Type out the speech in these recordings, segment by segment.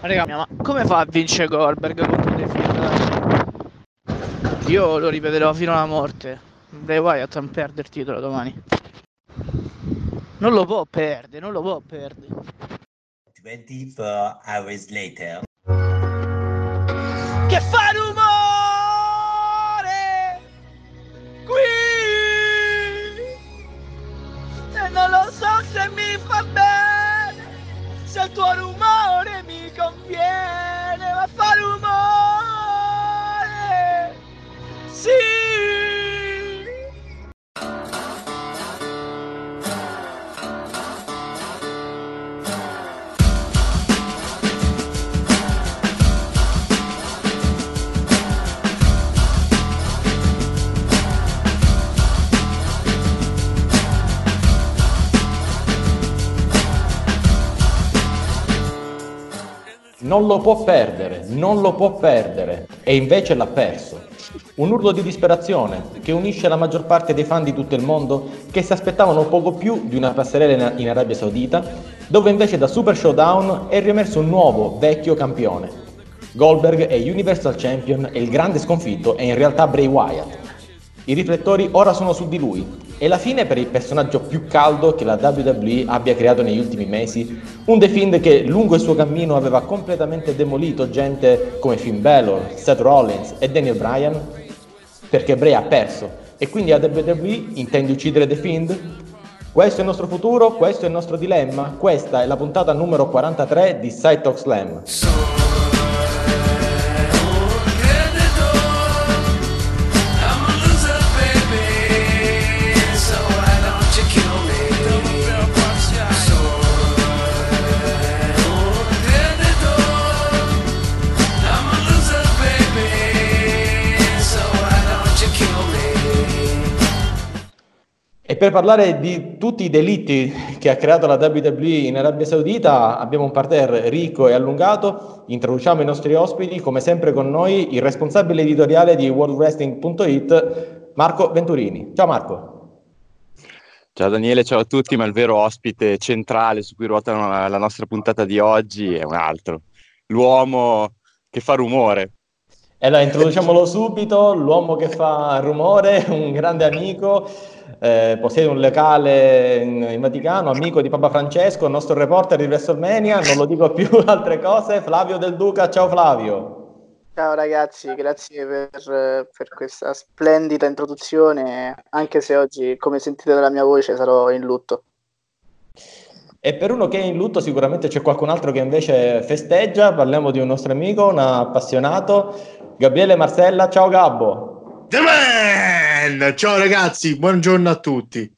Raga, ma come fa a vincere Goldberg contro The Fiend? Io lo ripeterò fino alla morte. Bray Wyatt non perde il titolo domani. Non lo può perdere, non lo può perdere. 24 hours later. Che fa rumore! Qui! E non lo so se mi fa bene, se il tuo rumore mi conviene, ma fa rumore! Sì! Non lo può perdere, non lo può perdere, e invece l'ha perso. Un urlo di disperazione che unisce la maggior parte dei fan di tutto il mondo che si aspettavano poco più di una passerella in- Arabia Saudita, dove invece da Super Showdown è riemerso un nuovo, vecchio campione. Goldberg è Universal Champion e il grande sconfitto è in realtà Bray Wyatt. I riflettori ora sono su di lui. È la fine per il personaggio più caldo che la WWE abbia creato negli ultimi mesi. Un The Fiend che lungo il suo cammino aveva completamente demolito gente come Finn Balor, Seth Rollins e Daniel Bryan. Perché Bray ha perso e quindi la WWE intende uccidere The Fiend? Questo è il nostro futuro, questo è il nostro dilemma. Questa è la puntata numero 43 di Side Talk Slam. E per parlare di tutti i delitti che ha creato la WWE in Arabia Saudita abbiamo un parterre ricco e allungato. Introduciamo i nostri ospiti, come sempre con noi il responsabile editoriale di WorldWrestling.it, Marco Venturini. Ciao Marco. Ciao Daniele, ciao a tutti, ma il vero ospite centrale su cui ruota la nostra puntata di oggi è un altro, l'uomo che fa rumore. E allora introduciamolo subito, l'uomo che fa rumore, un grande amico, eh, possiede un locale in, in Vaticano, amico di Papa Francesco, il nostro reporter di WrestleMania, non lo dico più altre cose, Flavio Del Duca, ciao Flavio. Ciao ragazzi, grazie per, per questa splendida introduzione, anche se oggi, come sentite dalla mia voce, sarò in lutto. E per uno che è in lutto sicuramente c'è qualcun altro che invece festeggia, parliamo di un nostro amico, un appassionato, Gabriele Marcella, ciao Gabbo. The Man! Ciao ragazzi, buongiorno a tutti.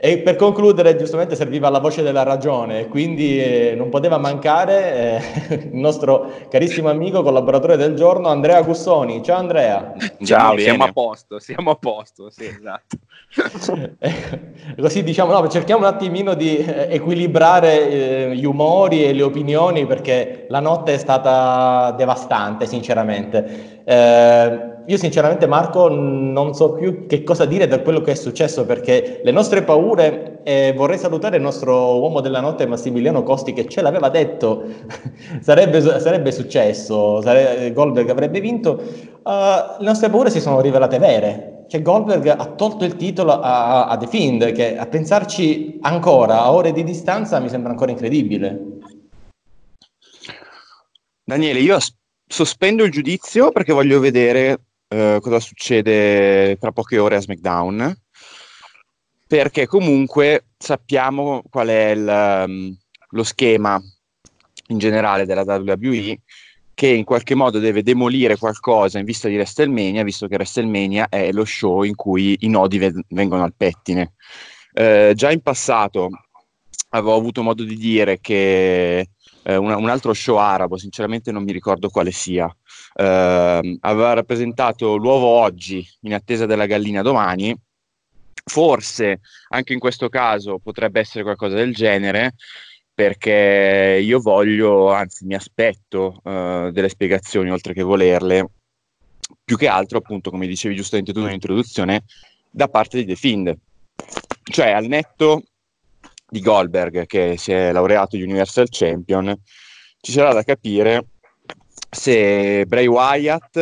E per concludere, giustamente serviva la voce della ragione, quindi eh, non poteva mancare eh, il nostro carissimo amico, collaboratore del giorno, Andrea Gussoni. Ciao Andrea. Ciao, siamo bene. a posto, siamo a posto, sì, esatto. Ecco, Così diciamo, no, cerchiamo un attimino di eh, equilibrare eh, gli umori e le opinioni perché la notte è stata devastante, sinceramente. Eh, io sinceramente Marco non so più che cosa dire da quello che è successo perché le nostre paure, e vorrei salutare il nostro uomo della notte Massimiliano Costi che ce l'aveva detto, sarebbe, sarebbe successo, sare- Goldberg avrebbe vinto, Uh, le nostre paure si sono rivelate vere. Cioè Goldberg ha tolto il titolo a, a The Fiend, che a pensarci ancora a ore di distanza mi sembra ancora incredibile. Daniele, io sospendo il giudizio perché voglio vedere eh, cosa succede tra poche ore a SmackDown, perché comunque sappiamo qual è il, ehm, lo schema in generale della WWE che in qualche modo deve demolire qualcosa in vista di WrestleMania, visto che WrestleMania è lo show in cui i nodi ve- vengono al pettine. Eh, già in passato avevo avuto modo di dire che eh, una, un altro show arabo, sinceramente non mi ricordo quale sia. Eh, aveva rappresentato l'uovo oggi in attesa della gallina domani. Forse anche in questo caso potrebbe essere qualcosa del genere, perché io voglio, anzi mi aspetto uh, delle spiegazioni oltre che volerle, più che altro appunto come dicevi giustamente tu nell'introduzione, da parte di The Fiend. Cioè al netto di Goldberg che si è laureato Universal Champion, ci sarà da capire se Bray Wyatt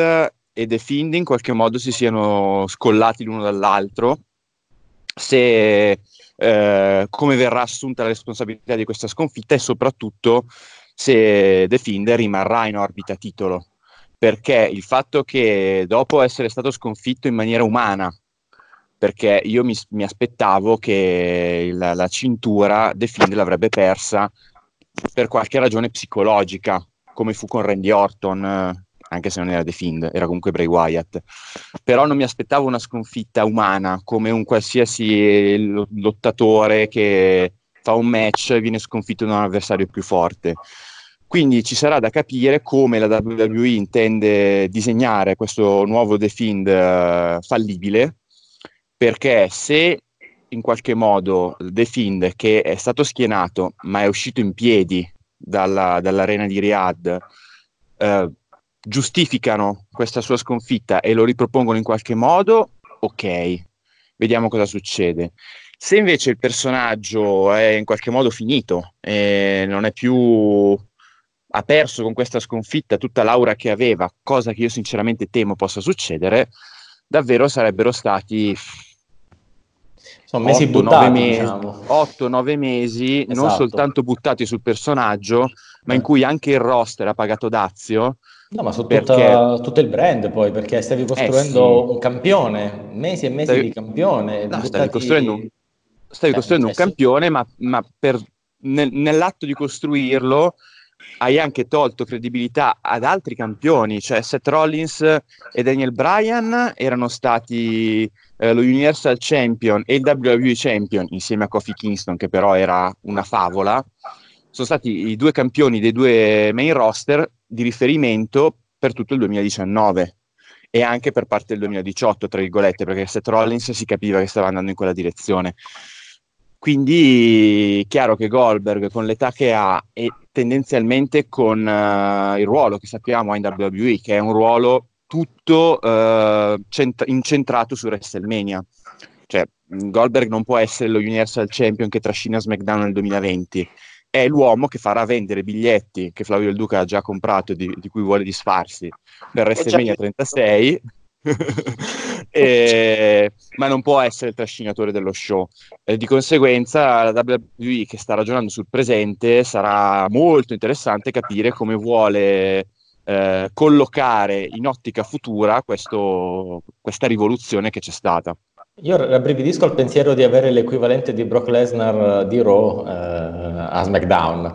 e The Fiend in qualche modo si siano scollati l'uno dall'altro, se eh, come verrà assunta la responsabilità di questa sconfitta e soprattutto se The Fiend rimarrà in orbita titolo. Perché il fatto che dopo essere stato sconfitto in maniera umana, perché io mi, mi aspettavo che la, la cintura The Fiend l'avrebbe persa per qualche ragione psicologica, come fu con Randy Orton anche se non era The Fiend, era comunque Bray Wyatt. Però non mi aspettavo una sconfitta umana, come un qualsiasi lottatore che fa un match e viene sconfitto da un avversario più forte. Quindi ci sarà da capire come la WWE intende disegnare questo nuovo The Fiend uh, fallibile, perché se in qualche modo The Fiend, che è stato schienato ma è uscito in piedi dalla, dall'arena di Riyadh, uh, giustificano questa sua sconfitta e lo ripropongono in qualche modo, ok, vediamo cosa succede. Se invece il personaggio è in qualche modo finito e non è più ha perso con questa sconfitta tutta l'aura che aveva, cosa che io sinceramente temo possa succedere, davvero sarebbero stati sono mesi 8, buttati, 9 mesi, diciamo. 8-9 mesi esatto. non soltanto buttati sul personaggio, ma in eh. cui anche il roster ha pagato dazio No, ma su perché... tutta, tutto il brand poi, perché stavi eh, costruendo eh sì. un campione, mesi e mesi stavi... di campione. No, buttati... stavi costruendo un, stavi eh, costruendo un campione, ma, ma per, nel, nell'atto di costruirlo hai anche tolto credibilità ad altri campioni, cioè Seth Rollins e Daniel Bryan erano stati eh, lo Universal Champion e il WWE Champion insieme a Kofi Kingston, che però era una favola sono stati i due campioni dei due main roster di riferimento per tutto il 2019 e anche per parte del 2018, tra virgolette, perché Seth Rollins si capiva che stava andando in quella direzione. Quindi chiaro che Goldberg con l'età che ha e tendenzialmente con uh, il ruolo che sappiamo in WWE, che è un ruolo tutto uh, cent- incentrato su WrestleMania. Cioè, Goldberg non può essere lo Universal Champion che trascina SmackDown nel 2020 è l'uomo che farà vendere biglietti che Flavio Del Duca ha già comprato di, di cui vuole disfarsi per WrestleMania 36 e, ma non può essere il trascinatore dello show e di conseguenza la WWE che sta ragionando sul presente sarà molto interessante capire come vuole eh, collocare in ottica futura questo, questa rivoluzione che c'è stata io rabbrividisco al pensiero di avere l'equivalente di Brock Lesnar eh, di Raw eh, a SmackDown.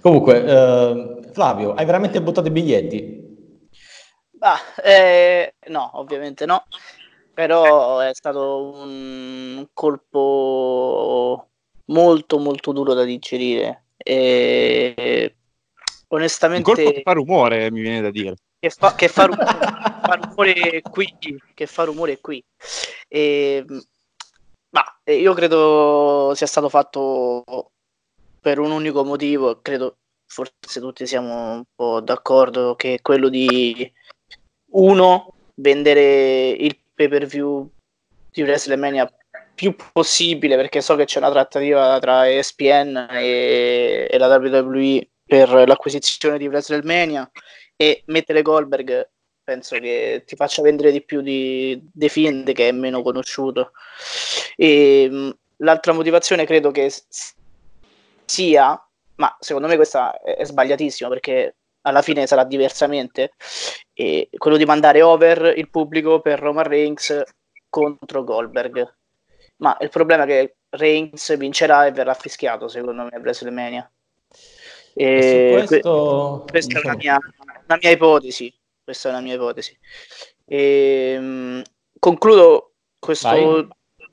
Comunque, eh, Flavio, hai veramente buttato i biglietti? Ah, eh, no, ovviamente no, però è stato un colpo molto molto duro da digerire e onestamente... Un colpo che fa rumore, mi viene da dire. Che fa, che fa, rumore, fa rumore qui, che fa rumore qui. E, ma io credo sia stato fatto per un unico motivo, credo forse tutti siamo un po' d'accordo, che è quello di uno, vendere il pay per view di WrestleMania più possibile perché so che c'è una trattativa tra ESPN e, e la WWE per l'acquisizione di WrestleMania e mettere Goldberg penso che ti faccia vendere di più di The Fiend che è meno conosciuto. E mh, l'altra motivazione credo che sia ma secondo me questa è sbagliatissima perché alla fine sarà diversamente e quello di mandare over il pubblico per Roman Reigns contro Goldberg ma il problema è che Reigns vincerà e verrà fischiato secondo me a WrestleMania e questo... questa è la mia, la mia, ipotesi. Questa è la mia ipotesi. E, um, concludo, questo,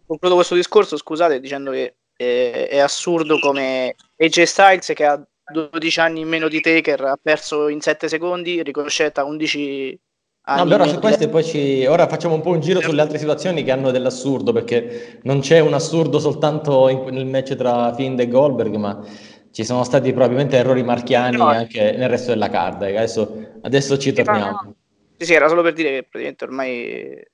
concludo questo discorso, scusate, dicendo che eh, è assurdo come AJ Styles che ha 12 anni in meno di Taker, ha perso in 7 secondi, Ricochet a 11 anni. No, in su meno questo di- e poi ci... ora facciamo un po' un giro sulle altre situazioni che hanno dell'assurdo, perché non c'è un assurdo soltanto in- nel match tra Fiend e Goldberg, ma ci sono stati probabilmente errori marchiani No. anche nel resto della card. eh. Adesso, adesso ci torniamo. Sì, sì, era solo per dire che praticamente ormai eh,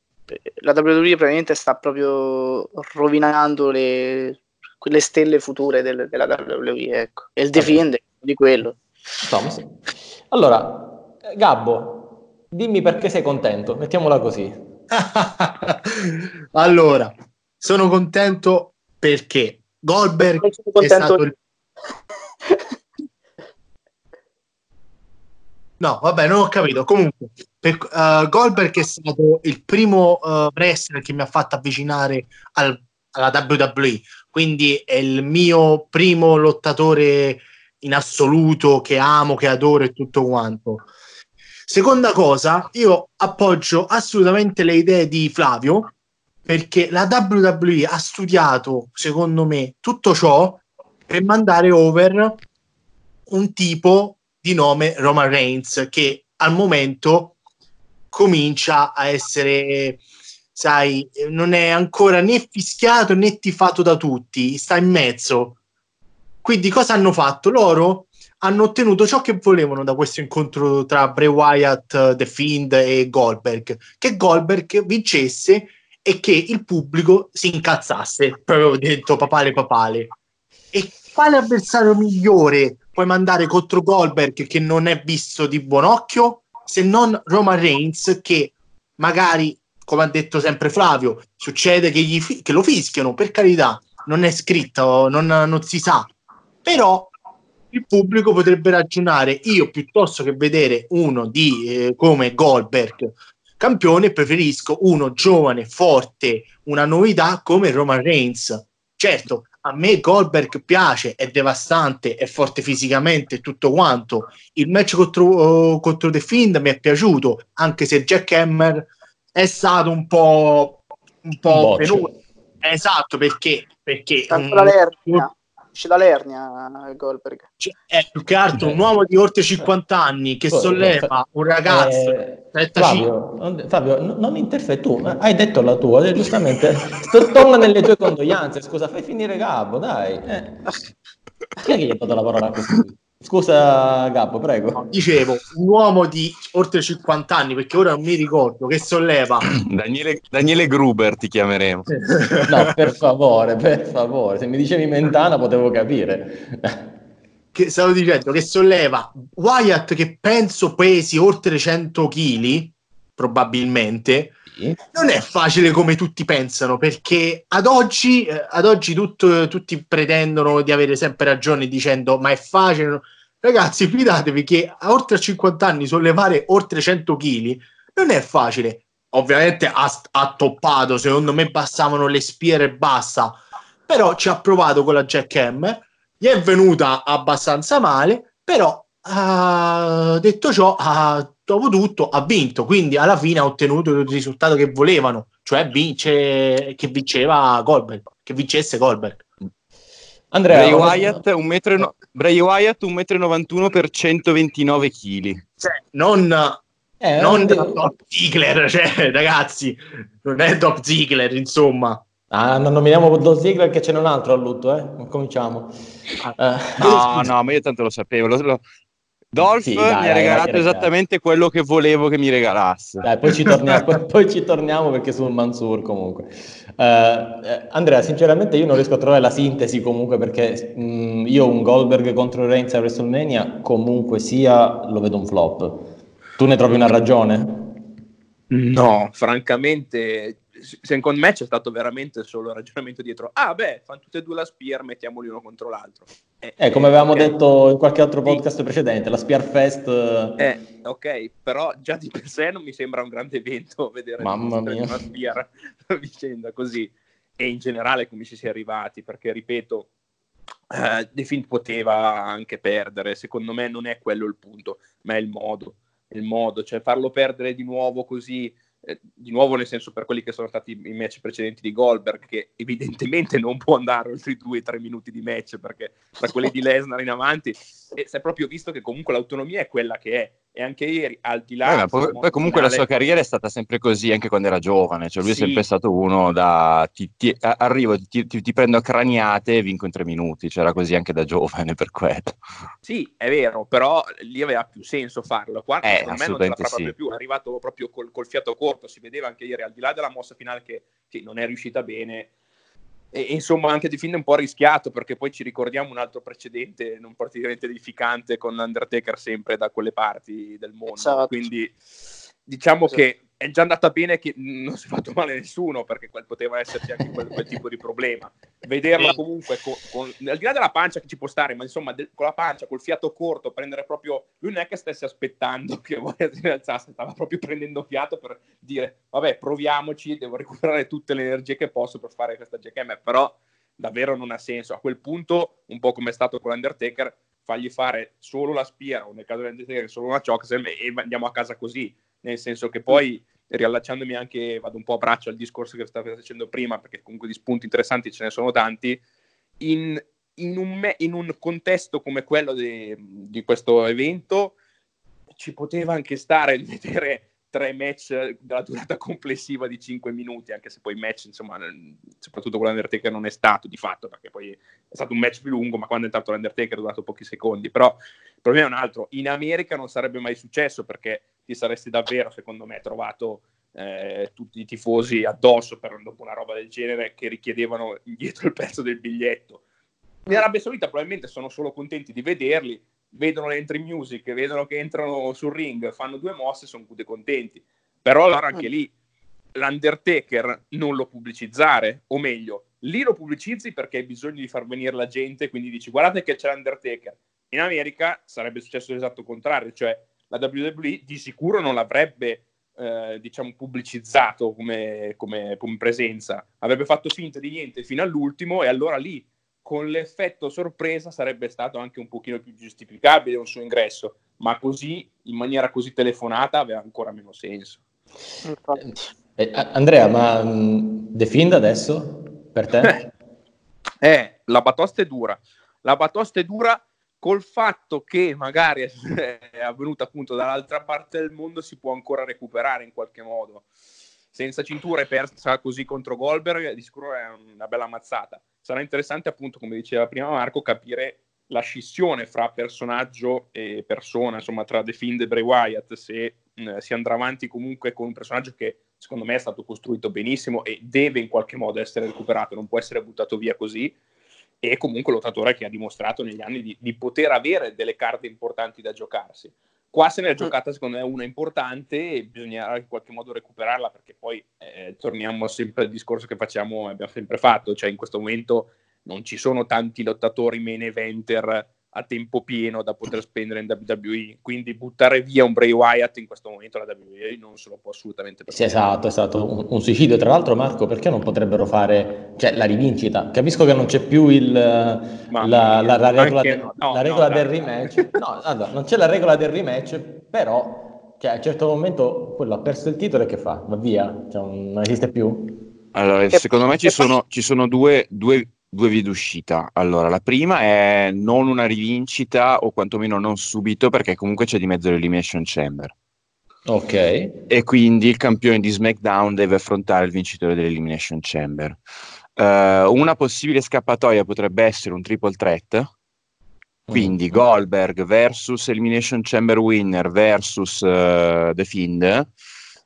la WWE praticamente sta proprio rovinando le, quelle stelle future del- della WWE, ecco. E il The Fiend è di quello. Sì. Allora, Gabbo, dimmi perché sei contento, mettiamola così. allora, sono contento perché Goldberg Non sono è contento- stato il... No, vabbè, non ho capito. Comunque, per, eh, Goldberg è stato il primo eh, wrestler che mi ha fatto avvicinare al- alla WWE, quindi è il mio primo lottatore in assoluto che amo, che adoro e tutto quanto. Seconda cosa, io appoggio assolutamente le idee di Flavio perché la WWE ha studiato, secondo me, tutto ciò per mandare over un tipo di nome Roman Reigns che al momento comincia a essere, sai, non è ancora né fischiato né tifato da tutti, sta in mezzo. Quindi cosa hanno fatto? Loro hanno ottenuto ciò che volevano da questo incontro tra Bray Wyatt, The Fiend e Goldberg, che Goldberg vincesse e che il pubblico si incazzasse, proprio detto papale papale. E quale avversario migliore puoi mandare contro Goldberg che non è visto di buon occhio se non Roman Reigns che magari, come ha detto sempre Flavio, succede che, gli fi- che lo fischiano, per carità, non è scritto, non, non si sa, però il pubblico potrebbe ragionare io piuttosto che vedere uno di eh, come Goldberg campione preferisco uno giovane, forte, una novità come Roman Reigns. Certo, a me Goldberg piace, è devastante, è forte fisicamente, tutto quanto. Il match contro, contro The Fiend mi è piaciuto, anche se Jack Hammer è stato un po', un po' penuto. Esatto, perché, perché l'Alernia, esce dall'Ernia Goldberg. cioè, è più che altro un uomo di oltre 50 anni che Poi, solleva un ragazzo Eh, 35 Fabio, non- Fabio, n- non interfere tu, eh, hai detto la tua, eh, giustamente. To- torna nelle tue condoglianze, scusa, fai finire Gabbo, dai. Eh. Chi è che gli ha dato la parola a questo? Scusa Gabbo, prego. dicevo, un uomo di oltre 50 anni, perché ora non mi ricordo, che solleva Daniele, Daniele Gruber ti chiameremo. No, per favore, per favore, se mi dicevi Mentana potevo capire. che stavo dicendo, che solleva Wyatt che penso pesi oltre 100 kg, probabilmente, Non è facile come tutti pensano, perché ad oggi, eh, ad oggi tutto- tutti pretendono di avere sempre ragione dicendo ma è facile. Ragazzi, fidatevi che a oltre 50 anni sollevare oltre 100 kg non è facile. Ovviamente ha, ha toppato, secondo me bastavano le spiere e basta, però ci ha provato con la Jack Hammer, gli è venuta abbastanza male, però ha detto ciò, ha, dopo tutto ha vinto, quindi alla fine ha ottenuto il risultato che volevano, cioè vince, che vinceva Goldberg, che vincesse Goldberg. Andrea, Bray Wyatt, un metro e no- Bray Wyatt 1,91 m per 129 kg. Cioè, non, eh, non di- Dolph Ziggler, cioè, ragazzi, non è Dolph Ziggler, insomma. Ah, non nominiamo Dolph Ziggler che ce n'è un altro a lutto, eh? Cominciamo. Eh, No, no, ma io tanto lo sapevo. lo- lo- Dolph Sì, mi dai, ha dai, regalato dai, esattamente quello che volevo che mi regalasse. Dai, poi ci torniamo, poi, ci torniamo perché sul Mansur comunque. Eh, Andrea, sinceramente io non riesco a trovare la sintesi comunque perché mh, io un Goldberg contro Reigns a WrestleMania comunque sia lo vedo un flop. Tu ne trovi una ragione? No, francamente, secondo me c'è stato veramente solo il ragionamento dietro. Ah, beh, fanno tutte e due la spear, mettiamoli uno contro l'altro. Eh, Eh, come avevamo ok. detto in qualche altro Sì. podcast precedente, la Spear Fest eh, Eh, ok, però già di per sé non mi sembra un grande evento vedere Mamma mia. una spear vicenda così. E in generale come ci si è arrivati, perché ripeto, eh, The Fiend poteva anche perdere, secondo me non è quello il punto, ma è il modo, il modo, cioè farlo perdere di nuovo così eh, di nuovo nel senso per quelli che sono stati i match precedenti di Goldberg, che evidentemente non può andare oltre i 2-3 minuti di match, perché tra quelli di Lesnar in avanti, e si è proprio visto che comunque l'autonomia è quella che è, e anche ieri, al di là... Eh, poi, poi, comunque finale... la sua carriera è stata sempre così, anche quando era giovane, cioè lui sì. è sempre stato uno da... Ti, ti, arrivo, ti, ti, prendo a craniate e vinco in tre minuti, c'era così anche da giovane per quello. Sì, è vero, però lì aveva più senso farlo, qua eh, secondo me non ce la fa sì. proprio più, è arrivato proprio col, col, fiato corto, si vedeva anche ieri, al di là della mossa finale che, che non è riuscita bene, e, insomma anche di fine un po' rischiato perché poi ci ricordiamo un altro precedente non particolarmente edificante con Undertaker sempre da quelle parti del mondo esatto. quindi diciamo esatto. che è già andata bene che non si è fatto male nessuno perché quel, poteva esserci anche quel, quel, tipo di problema. Vederlo comunque con, con, al di là della pancia che ci può stare ma insomma de, con la pancia col fiato corto prendere proprio lui non è che stesse aspettando che si alzasse stava proprio prendendo fiato per dire vabbè proviamoci devo recuperare tutte le energie che posso per fare questa JKM però davvero non ha senso. A quel punto un po' come è stato con l'Undertaker fargli fare solo la spia o nel caso dell'Undertaker solo una chokeslam e andiamo a casa così. Nel senso che poi riallacciandomi anche, vado un po' a braccio al discorso che stavi facendo prima, perché comunque di spunti interessanti ce ne sono tanti, in, in, un, me, in un, contesto come quello de, di questo evento ci poteva anche stare di vedere tre match della durata complessiva di 5 minuti, anche se poi match, insomma, soprattutto con l'Undertaker non è stato di fatto, perché poi è stato un match più lungo, ma quando è entrato l'Undertaker è durato pochi secondi. Però il problema è un altro, in America non sarebbe mai successo perché ti saresti davvero, secondo me, trovato eh, tutti i tifosi addosso per dopo una roba del genere che richiedevano indietro il prezzo del biglietto. In Arabia Saudita probabilmente sono solo contenti di vederli, vedono le entry music, vedono che entrano sul ring, fanno due mosse, sono tutti contenti. Però allora anche lì l'Undertaker non lo pubblicizzare, o meglio, lì lo pubblicizzi perché hai bisogno di far venire la gente, quindi dici guardate che c'è l'Undertaker. In America sarebbe successo l'esatto contrario, cioè la WWE di sicuro non l'avrebbe eh, diciamo pubblicizzato come, come, come, presenza, avrebbe fatto finta di niente fino all'ultimo e allora lì con l'effetto sorpresa sarebbe stato anche un pochino più giustificabile un suo ingresso, ma così in maniera così telefonata aveva ancora meno senso. Eh, Andrea, ma mh, The Fiend adesso per te? eh, la batosta è dura. La batosta è dura col fatto che magari è avvenuta appunto dall'altra parte del mondo si può ancora recuperare in qualche modo. Senza cintura e persa così contro Goldberg, di sicuro è una bella mazzata. Sarà interessante appunto, come diceva prima Marco, capire la scissione fra personaggio e persona, insomma tra The Fiend e Bray Wyatt, se eh, si andrà avanti comunque con un personaggio che secondo me è stato costruito benissimo e deve in qualche modo essere recuperato, non può essere buttato via così, e comunque lottatore che ha dimostrato negli anni di, di, poter avere delle carte importanti da giocarsi. Qua se ne è mm. giocata secondo me una importante e bisognerà in qualche modo recuperarla perché poi eh, torniamo sempre al discorso che facciamo, abbiamo sempre fatto, cioè in questo momento non ci sono tanti lottatori main eventer a tempo pieno da poter spendere in WWE. Quindi buttare via un Bray Wyatt in questo momento la WWE non se lo può assolutamente permettere. Sì, esatto, è stato un, un, suicidio. Tra l'altro, Marco, perché non potrebbero fare cioè, la rivincita? Capisco che non c'è più il, la, la, la, regola, de, no, no, regola no, del rematch. No, allora, non c'è la regola del rematch, però cioè, a un certo momento quello ha perso il titolo e che fa? Va via? Cioè, non esiste più? Allora, secondo me ci sono, ci sono due, due due vie d'uscita. Allora, la prima è non una rivincita o quantomeno non subito perché comunque c'è di mezzo l'Elimination Chamber. Ok. E quindi il campione di SmackDown deve affrontare il vincitore dell'Elimination Chamber. Uh, una possibile scappatoia potrebbe essere un triple threat. Quindi mm. Goldberg versus Elimination Chamber winner versus uh, The Fiend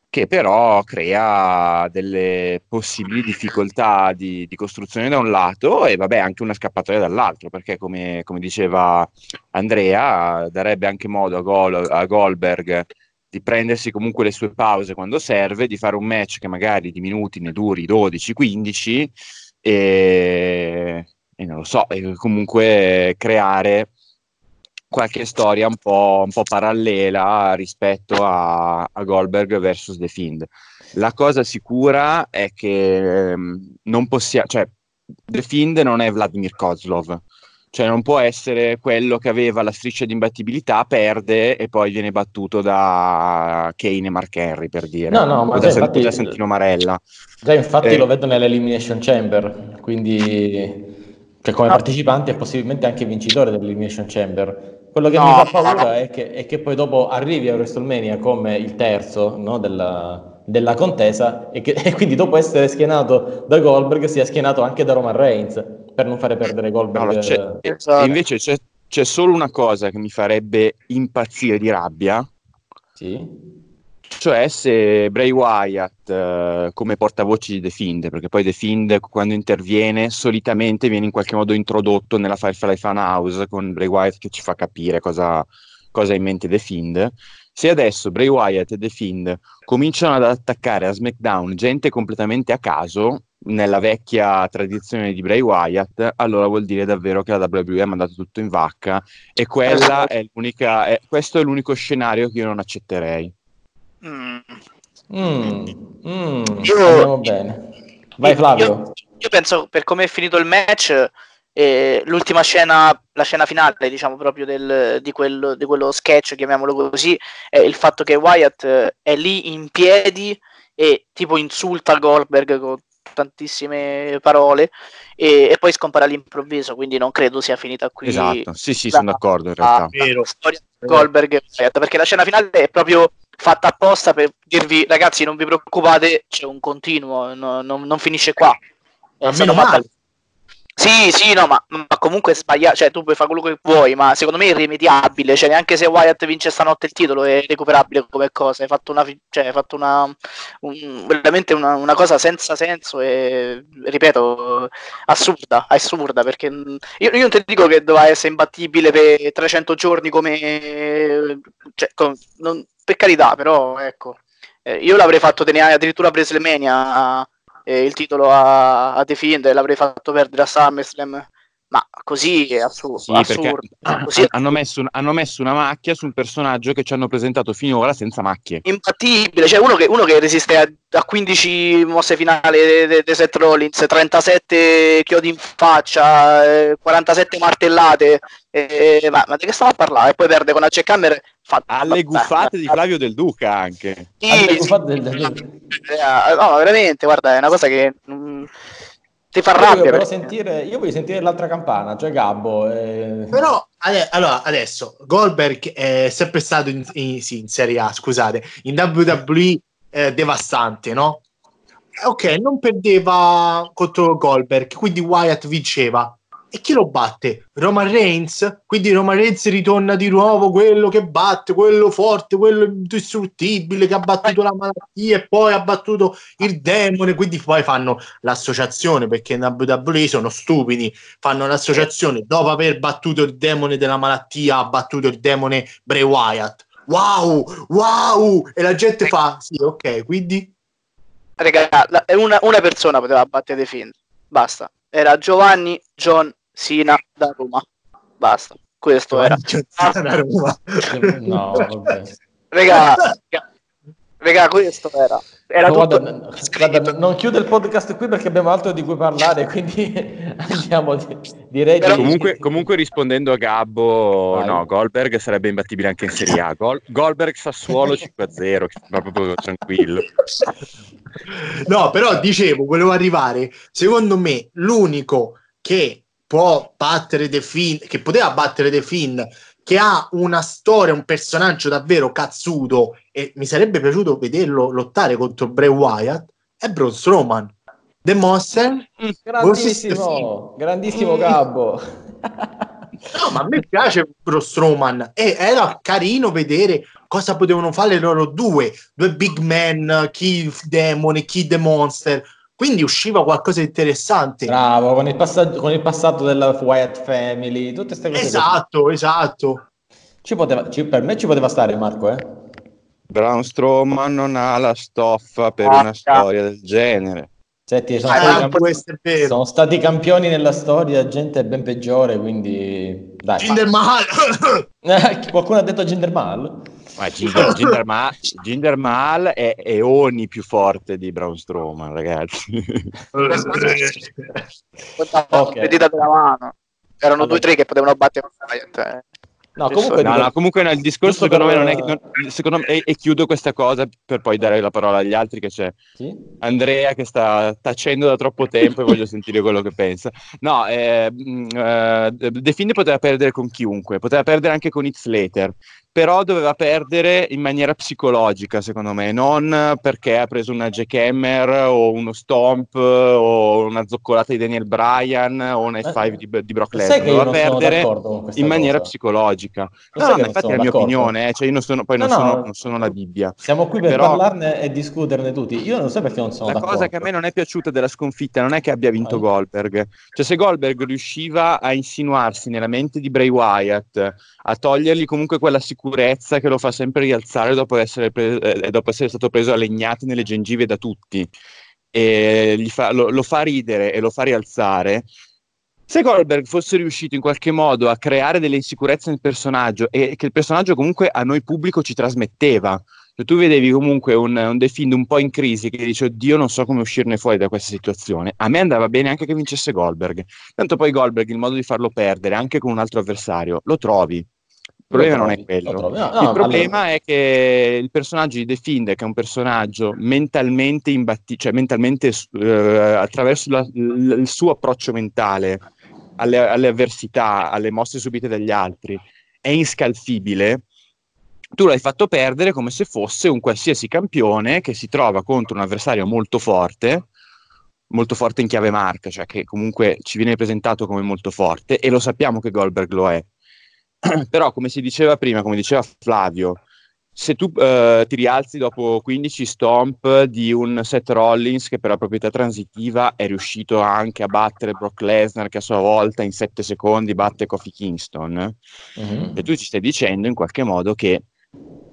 che però crea delle possibili difficoltà di, di, costruzione da un lato e vabbè anche una scappatoia dall'altro, perché come, come diceva Andrea, darebbe anche modo a, Gol, a, Goldberg di prendersi comunque le sue pause quando serve, di fare un match che magari di minuti ne duri 12-15 e, e non lo so, e comunque creare qualche storia un po', un po parallela rispetto a, a, Goldberg versus The Fiend. La cosa sicura è che ehm, non possiamo, cioè, The Fiend non è Vladimir Kozlov, Cioè non può essere quello che aveva la striscia di imbattibilità, perde e poi viene battuto da Kane e Mark Henry per dire. No, no, ma già San- infatti- da Santino Marella. Già infatti Eh. lo vedo nell'Elimination Chamber, quindi che come No. partecipante è possibilmente anche vincitore dell'Elimination Chamber. Quello che No. mi fa paura è che, è che poi dopo arrivi a WrestleMania come il terzo no, della, della contesa e, che, e quindi dopo essere schienato da Goldberg sia schienato anche da Roman Reigns per non fare perdere Goldberg. Allora, c'è- e- Esatto. e invece c'è, c'è solo una cosa che mi farebbe impazzire di rabbia, Sì. Cioè se Bray Wyatt eh, come portavoce di The Fiend, perché poi The Fiend quando interviene solitamente viene in qualche modo introdotto nella Firefly Fan House con Bray Wyatt che ci fa capire cosa, cosa ha in mente The Fiend. Se adesso Bray Wyatt e The Fiend cominciano ad attaccare a SmackDown gente completamente a caso, nella vecchia tradizione di Bray Wyatt, allora vuol dire davvero che la WWE ha mandato tutto in vacca e è è- questo è l'unico scenario che io non accetterei. Mm. Mm, mm, Io- bene. Vai Flavio. Io, io penso per come è finito il match, eh, l'ultima scena, la scena finale, diciamo proprio del- di, quello, di quello sketch, chiamiamolo così, è il fatto che Wyatt eh, è lì in piedi e tipo insulta Goldberg con tantissime parole e, e poi scompare all'improvviso, quindi non credo sia finita qui. Esatto, sì, sì, la- sono d'accordo in la- realtà. Vero. la storia di Goldberg e Wyatt, perché la scena finale è proprio fatta apposta per dirvi ragazzi non vi preoccupate c'è un continuo no- non, non finisce qua Ma È meno male. Sì sì no ma, ma comunque è sbagliato cioè tu puoi fare quello che vuoi ma secondo me è irrimediabile cioè neanche se Wyatt vince stanotte il titolo è recuperabile come cosa hai fatto una cioè hai fatto una un- veramente una, una cosa senza senso e ripeto assurda assurda perché mm, io, io non ti dico che doveva essere imbattibile per 300 giorni come cioè, com- non- per carità, però ecco, eh, io l'avrei fatto tenere addirittura a WrestleMania eh, il titolo a, a The Fiend l'avrei fatto perdere a SummerSlam, ma così è assurdo. Sì, assurdo. Così è hanno messo, un- hanno messo una macchia sul personaggio che ci hanno presentato finora senza macchie. imbattibile, cioè uno che, uno che resiste a, a 15 mosse finali di Seth Rollins, 37 chiodi in faccia, eh, 47 martellate, eh, ma, ma di che stavo a parlare? E poi perde con la Hammer fa- Alle vabbè, guffate di Flavio Del Duca anche. Sì, Alle sì. guffate del- del- Eh, no, veramente, guarda, è una cosa che mm, ti fa Io rabbia. voglio però perché- sentire, io voglio sentire l'altra campana, cioè Gabbo. eh, Però ade- allora, adesso Goldberg è sempre stato in, in- sì, in Serie A, scusate, in WWE eh, devastante, no? Eh, Ok, non perdeva contro Goldberg, quindi Wyatt vinceva. E chi lo batte? Roman Reigns? Quindi Roman Reigns ritorna di nuovo quello che batte, quello forte, quello indistruttibile che ha battuto la malattia e poi ha battuto il demone. Quindi poi fanno l'associazione perché in WWE sono stupidi fanno l'associazione dopo aver battuto il demone della malattia ha battuto il demone Bray Wyatt wow wow e la gente fa sì ok quindi la- una, una persona poteva battere Fiend, basta. Era Giovanni John Sina da Roma. Basta, questo era. Giovanni a Roma. No, vabbè. Raga, raga, raga, questo era. Era No, tutto guarda, scritto. guarda, non chiudo il podcast qui perché abbiamo altro di cui parlare, quindi andiamo di- direi Però- di... Comunque, comunque rispondendo a Gabbo, Vai. no, Goldberg sarebbe imbattibile anche in Serie A. Gol- Goldberg Sassuolo 5-0, va proprio tranquillo. no però dicevo volevo arrivare secondo me l'unico che può battere The Finn che poteva battere The Finn che ha una storia, un personaggio davvero cazzuto e mi sarebbe piaciuto vederlo lottare contro Bray Wyatt è Braun Strowman The Monster Grandissimo, grandissimo Mm. Gabbo. No, ma a me piace Braun Strowman e era carino vedere cosa potevano fare loro due, due big men, chi demone, chi the monster. Quindi usciva qualcosa di interessante. Bravo, con il, passaggio, con il passato della Wyatt Family, tutte queste cose. così. Esatto, esatto. Ci poteva, ci- per me ci poteva stare Marco, eh? Braun Strowman non ha la stoffa per Ah, una storia del genere. Senti, sono, Ah, stati, sono stati campioni nella storia, gente ben peggiore, quindi dai. Jinder Mahal. Eh, Qualcuno ha detto Gender Mal? Ma Jinder, Jinder Ma- Jinder Mahal è, è ogni più forte di Braun Strowman, ragazzi. Questa Ok. vedita della mano. Erano Allora. due tre che potevano battere eh. No, comunque No, no, comunque no, il discorso secondo me per- non è non- secondo me, e, e chiudo questa cosa per poi dare la parola agli altri che c'è Sì? Andrea che sta tacendo da troppo tempo e voglio sentire quello che pensa. No, eh, mh, eh, The Fiend poteva perdere con chiunque, poteva perdere anche con Heath Slater, però doveva perdere in maniera psicologica, secondo me, non perché ha preso una jackhammer o uno stomp o una zoccolata di Daniel Bryan o un F5 di, di Brock Eh, Lesnar, doveva perdere in maniera cosa. psicologica. Lo No, no, infatti è la mia d'accordo? opinione, eh, cioè io non sono, poi non, No, no. sono, non sono la Bibbia. Siamo qui per Però- parlarne e discuterne tutti. Io non so perché non sono La d'accordo. cosa che a me non è piaciuta della sconfitta non è che abbia vinto Vai. Goldberg, cioè se Goldberg riusciva a insinuarsi nella mente di Bray Wyatt, a togliergli comunque quella sicurezza che lo fa sempre rialzare dopo essere, pre- eh, dopo essere stato preso a legnate nelle gengive da tutti, e fa- lo, lo fa ridere e lo fa rialzare. Se Goldberg fosse riuscito in qualche modo a creare delle insicurezze nel personaggio e che il personaggio comunque a noi pubblico ci trasmetteva, cioè, tu vedevi comunque un, un The Fiend un po' in crisi che dice oddio non so come uscirne fuori da questa situazione. A me andava bene anche che vincesse Goldberg tanto poi Goldberg il modo di farlo perdere anche con un altro avversario lo trovi problema non è quello. No, no, il problema allora- è che il personaggio di The Fiend che è un personaggio mentalmente imbatti cioè mentalmente eh, attraverso la- l- il suo approccio mentale alle, alle avversità alle mosse subite dagli altri è inscalfibile tu l'hai fatto perdere come se fosse un qualsiasi campione che si trova contro un avversario molto forte, molto forte in chiave marca, cioè che comunque ci viene presentato come molto forte e lo sappiamo che Goldberg lo è. Però come si diceva prima, come diceva Flavio, se tu eh, ti rialzi dopo 15 stomp di un Seth Rollins che per la proprietà transitiva è riuscito anche a battere Brock Lesnar che a sua volta in 7 secondi batte Kofi Kingston, Mhm. e tu ci stai dicendo in qualche modo che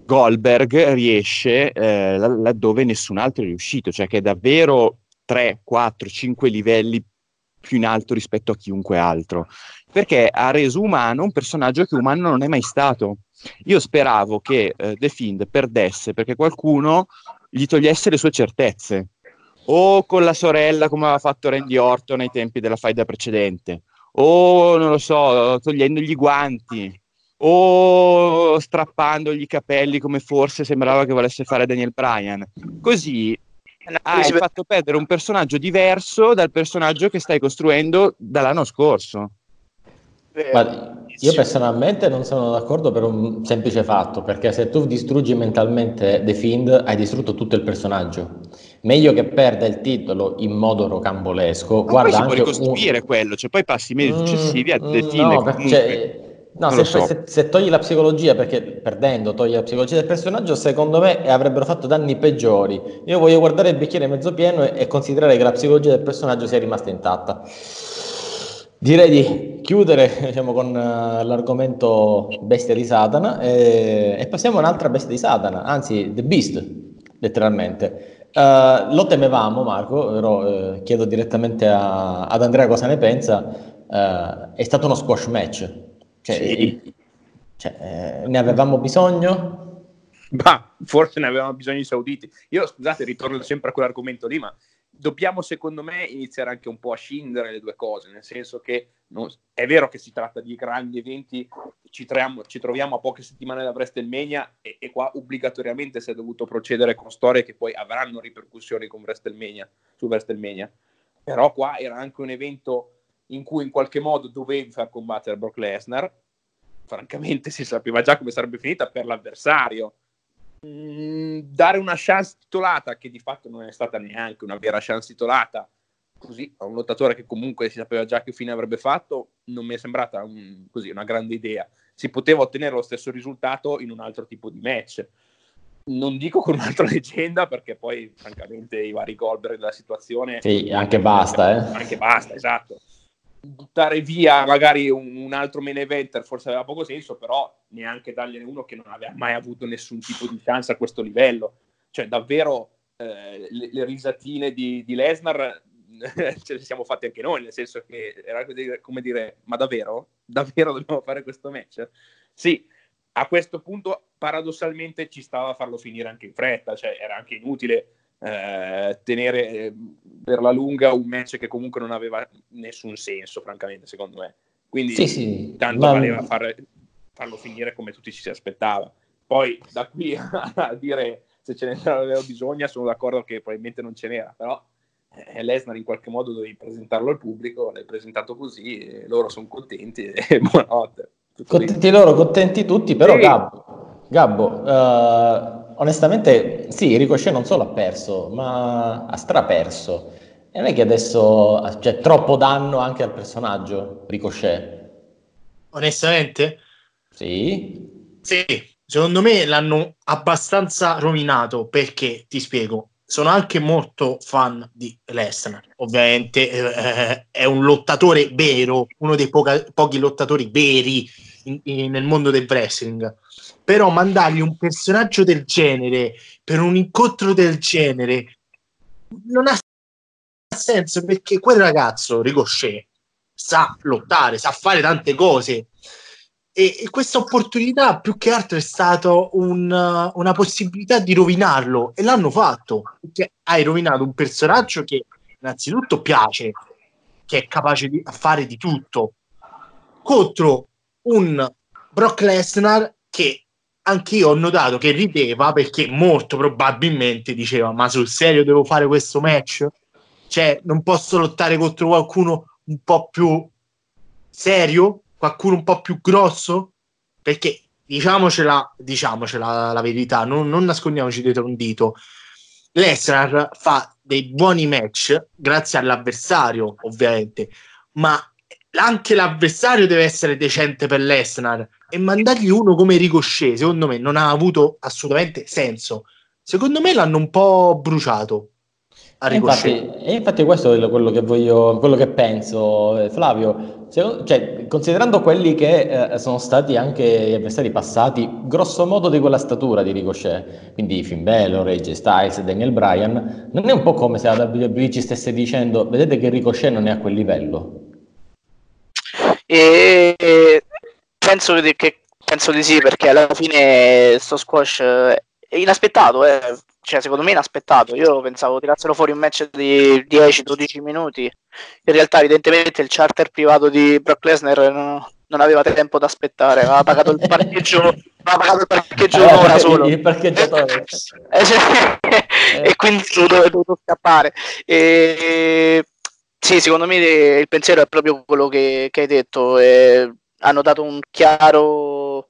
Goldberg riesce eh, laddove nessun altro è riuscito, cioè che è davvero 3, 4, 5 livelli più in alto rispetto a chiunque altro, perché ha reso umano un personaggio che umano non è mai stato. Io speravo che eh, The Fiend perdesse perché qualcuno gli togliesse le sue certezze, o con la sorella come aveva fatto Randy Orton ai tempi della faida precedente, o non lo so, togliendogli i guanti, o strappandogli i capelli come forse sembrava che volesse fare Daniel Bryan. Così hai fatto perdere un personaggio diverso dal personaggio che stai costruendo dall'anno scorso. Ma io personalmente non sono d'accordo per un semplice fatto, perché se tu distruggi mentalmente The Fiend hai distrutto tutto il personaggio. Meglio che perda il titolo in modo rocambolesco. Ma poi Guarda si può ricostruire quello, cioè poi passi i mesi Mm, successivi a The mm, Fiend. no, comunque- cioè, no, se, so. se- se togli la psicologia, perché perdendo togli la psicologia del personaggio, secondo me eh, avrebbero fatto danni peggiori. Io voglio guardare il bicchiere mezzo pieno e, e considerare che la psicologia del personaggio sia rimasta intatta. Direi di chiudere diciamo, con eh, l'argomento bestia di Satana e, e passiamo a un'altra bestia di Satana, anzi The Beast, letteralmente. Eh, lo temevamo, Marco, però eh, chiedo direttamente a- ad Andrea cosa ne pensa. Eh, è stato uno squash match. Cioè, Sì. cioè, eh, ne avevamo bisogno? Ma forse ne avevamo bisogno i sauditi. Io scusate, ritorno sempre a quell'argomento lì, ma dobbiamo secondo me iniziare anche un po' a scindere le due cose, nel senso che non- è vero che si tratta di grandi eventi, ci, troviamo, ci troviamo a poche settimane da WrestleMania e, e qua obbligatoriamente si è dovuto procedere con storie che poi avranno ripercussioni con WrestleMania, su WrestleMania. Però qua era anche un evento in cui in qualche modo dovevi far combattere Brock Lesnar, francamente si sapeva già come sarebbe finita per l'avversario. Mm, dare una chance titolata, che di fatto non è stata neanche una vera chance titolata, così a un lottatore che comunque si sapeva già che fine avrebbe fatto, non mi è sembrata un- così, una grande idea. Si poteva ottenere lo stesso risultato in un altro tipo di match. Non dico con un'altra leggenda, perché poi, francamente, i vari Goldberg della situazione Sì, anche basta, eh. anche basta, esatto. Buttare via magari un, un altro main eventer forse aveva poco senso, però neanche dargliene uno che non aveva mai avuto nessun tipo di chance a questo livello. Cioè, davvero eh, le, le risatine di, di Lesnar ce le siamo fatte anche noi, nel senso che era come dire, ma davvero? Davvero dobbiamo fare questo match? Sì, a questo punto paradossalmente ci stava a farlo finire anche in fretta, cioè era anche inutile eh, tenere eh, per la lunga un match che comunque non aveva nessun senso, francamente, secondo me. Quindi Sì, sì, tanto ma- valeva far- farlo finire come tutti ci si aspettava. Poi da qui a dire se ce n'era bisogno, sono d'accordo che probabilmente non ce n'era, però eh, Lesnar in qualche modo dovevi presentarlo al pubblico, l'hai presentato così, loro sono contenti e buonanotte. Tutto lì. Contenti loro, contenti tutti, però Sì. Gabbo, Gabbo, eh, onestamente sì, Ricochet non solo ha perso, ma ha straperso. E non è che adesso c'è troppo danno anche al personaggio Ricochet? Onestamente, Sì, sì, secondo me l'hanno abbastanza rovinato perché, ti spiego, sono anche molto fan di Lesnar. Ovviamente eh, è un lottatore vero, uno dei poca- pochi lottatori veri in- in- nel mondo del wrestling. Però mandargli un personaggio del genere per un incontro del genere non ha senso perché quel ragazzo, Ricochet, sa lottare, sa fare tante cose. E, e questa opportunità più che altro è stata un, una possibilità di rovinarlo e l'hanno fatto perché hai rovinato un personaggio che innanzitutto piace, che è capace di fare di tutto, contro un Brock Lesnar che anch'io ho notato che rideva perché molto probabilmente diceva ma sul serio devo fare questo match? Cioè non posso lottare contro qualcuno un po' più serio? Qualcuno un po' più grosso? Perché diciamocela, diciamocela la verità, non, non nascondiamoci dietro un dito. Lesnar fa dei buoni match grazie all'avversario, ovviamente, ma anche l'avversario deve essere decente per Lesnar e mandargli uno come Ricochet, secondo me, non ha avuto assolutamente senso. Secondo me l'hanno un po' bruciato a E infatti, Ricochet. e infatti questo è quello che voglio, quello che penso, eh, Flavio. Secondo- cioè, considerando quelli che eh, sono stati anche gli avversari passati, grosso modo di quella statura di Ricochet, quindi Finn Balor, AJ Styles, Daniel Bryan, non è un po' come se la WWE ci stesse dicendo, vedete che Ricochet non è a quel livello? E penso di, che, penso di sì, perché alla fine sto squash eh, è inaspettato, eh. cioè secondo me inaspettato. Io pensavo tirassero fuori un match di 10-12 minuti. In realtà, evidentemente, il charter privato di Brock Lesnar no- non aveva tempo da aspettare, aveva pagato il parcheggio, aveva pagato il parcheggio Aveva un'ora pagato solo. il parcheggiatore. Eh, cioè, e quindi è è dovuto scappare. E, sì, secondo me il pensiero è proprio quello che, che hai detto. eh, hanno dato un chiaro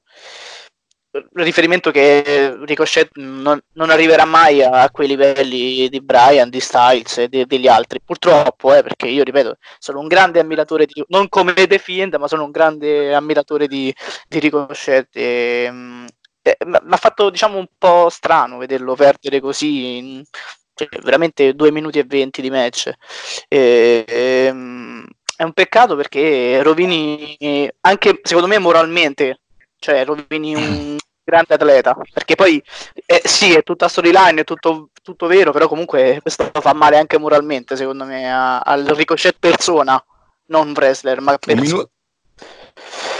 riferimento che Ricochet non, non arriverà mai a, quei livelli di Brian, di Styles e de- degli altri. Purtroppo, eh, perché io ripeto, sono un grande ammiratore di, non come The Fiend, ma sono un grande ammiratore di, di Ricochet. E, mm, eh, mi ha fatto diciamo un po' strano vederlo perdere così in cioè, veramente 2 minuti e 20 di match. E, ehm, è un peccato perché rovini anche secondo me moralmente, cioè rovini un grande atleta perché poi eh, sì, è tutta storyline, è tutto, tutto vero, però comunque questo fa male anche moralmente secondo me a- al ricochet persona, non wrestler, ma Un, persona. minu-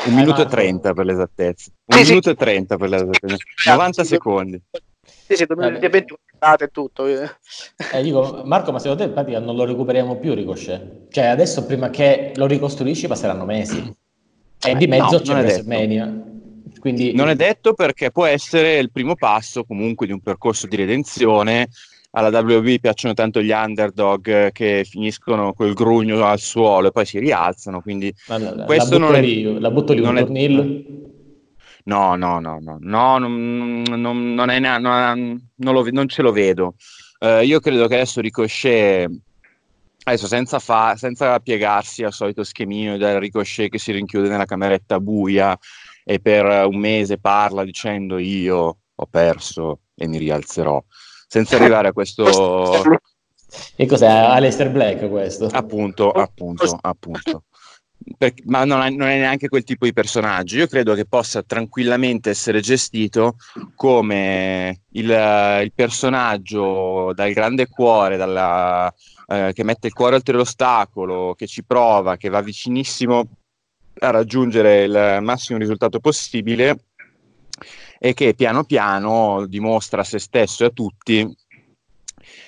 un minuto e. 30 per l'esattezza. Un Sì, sì. minuto e 30 per l'esattezza. 90 secondi. Sì, sì, 2020 e tutto. eh. Eh, dico, Marco, ma secondo te in pratica non lo recuperiamo più Ricochet? Cioè adesso prima che lo ricostruisci passeranno mesi. E di mezzo No, c'è non è WrestleMania. Quindi Non è detto perché può essere il primo passo comunque di un percorso di redenzione. Alla WWE piacciono tanto gli underdog eh, che finiscono col grugno al suolo e poi si rialzano. Quindi la- questo la butto non è- lì, la butto lì un non è- tornillo. No, no, no, no, no, non, non- non è non, non lo non ce lo vedo. Eh, io credo che adesso Ricochet, adesso senza, fa- senza piegarsi al solito schemino del Ricochet che si rinchiude nella cameretta buia e per un mese parla dicendo io ho perso e mi rialzerò, senza arrivare a questo E cos'è? Aleister Black questo? appunto, appunto, appunto. Per- ma non è, non è neanche quel tipo di personaggio. Io credo che possa tranquillamente essere gestito come il, il personaggio dal grande cuore, dalla, eh, che mette il cuore oltre l'ostacolo, che ci prova, che va vicinissimo a raggiungere il massimo risultato possibile e che piano piano dimostra a se stesso e a tutti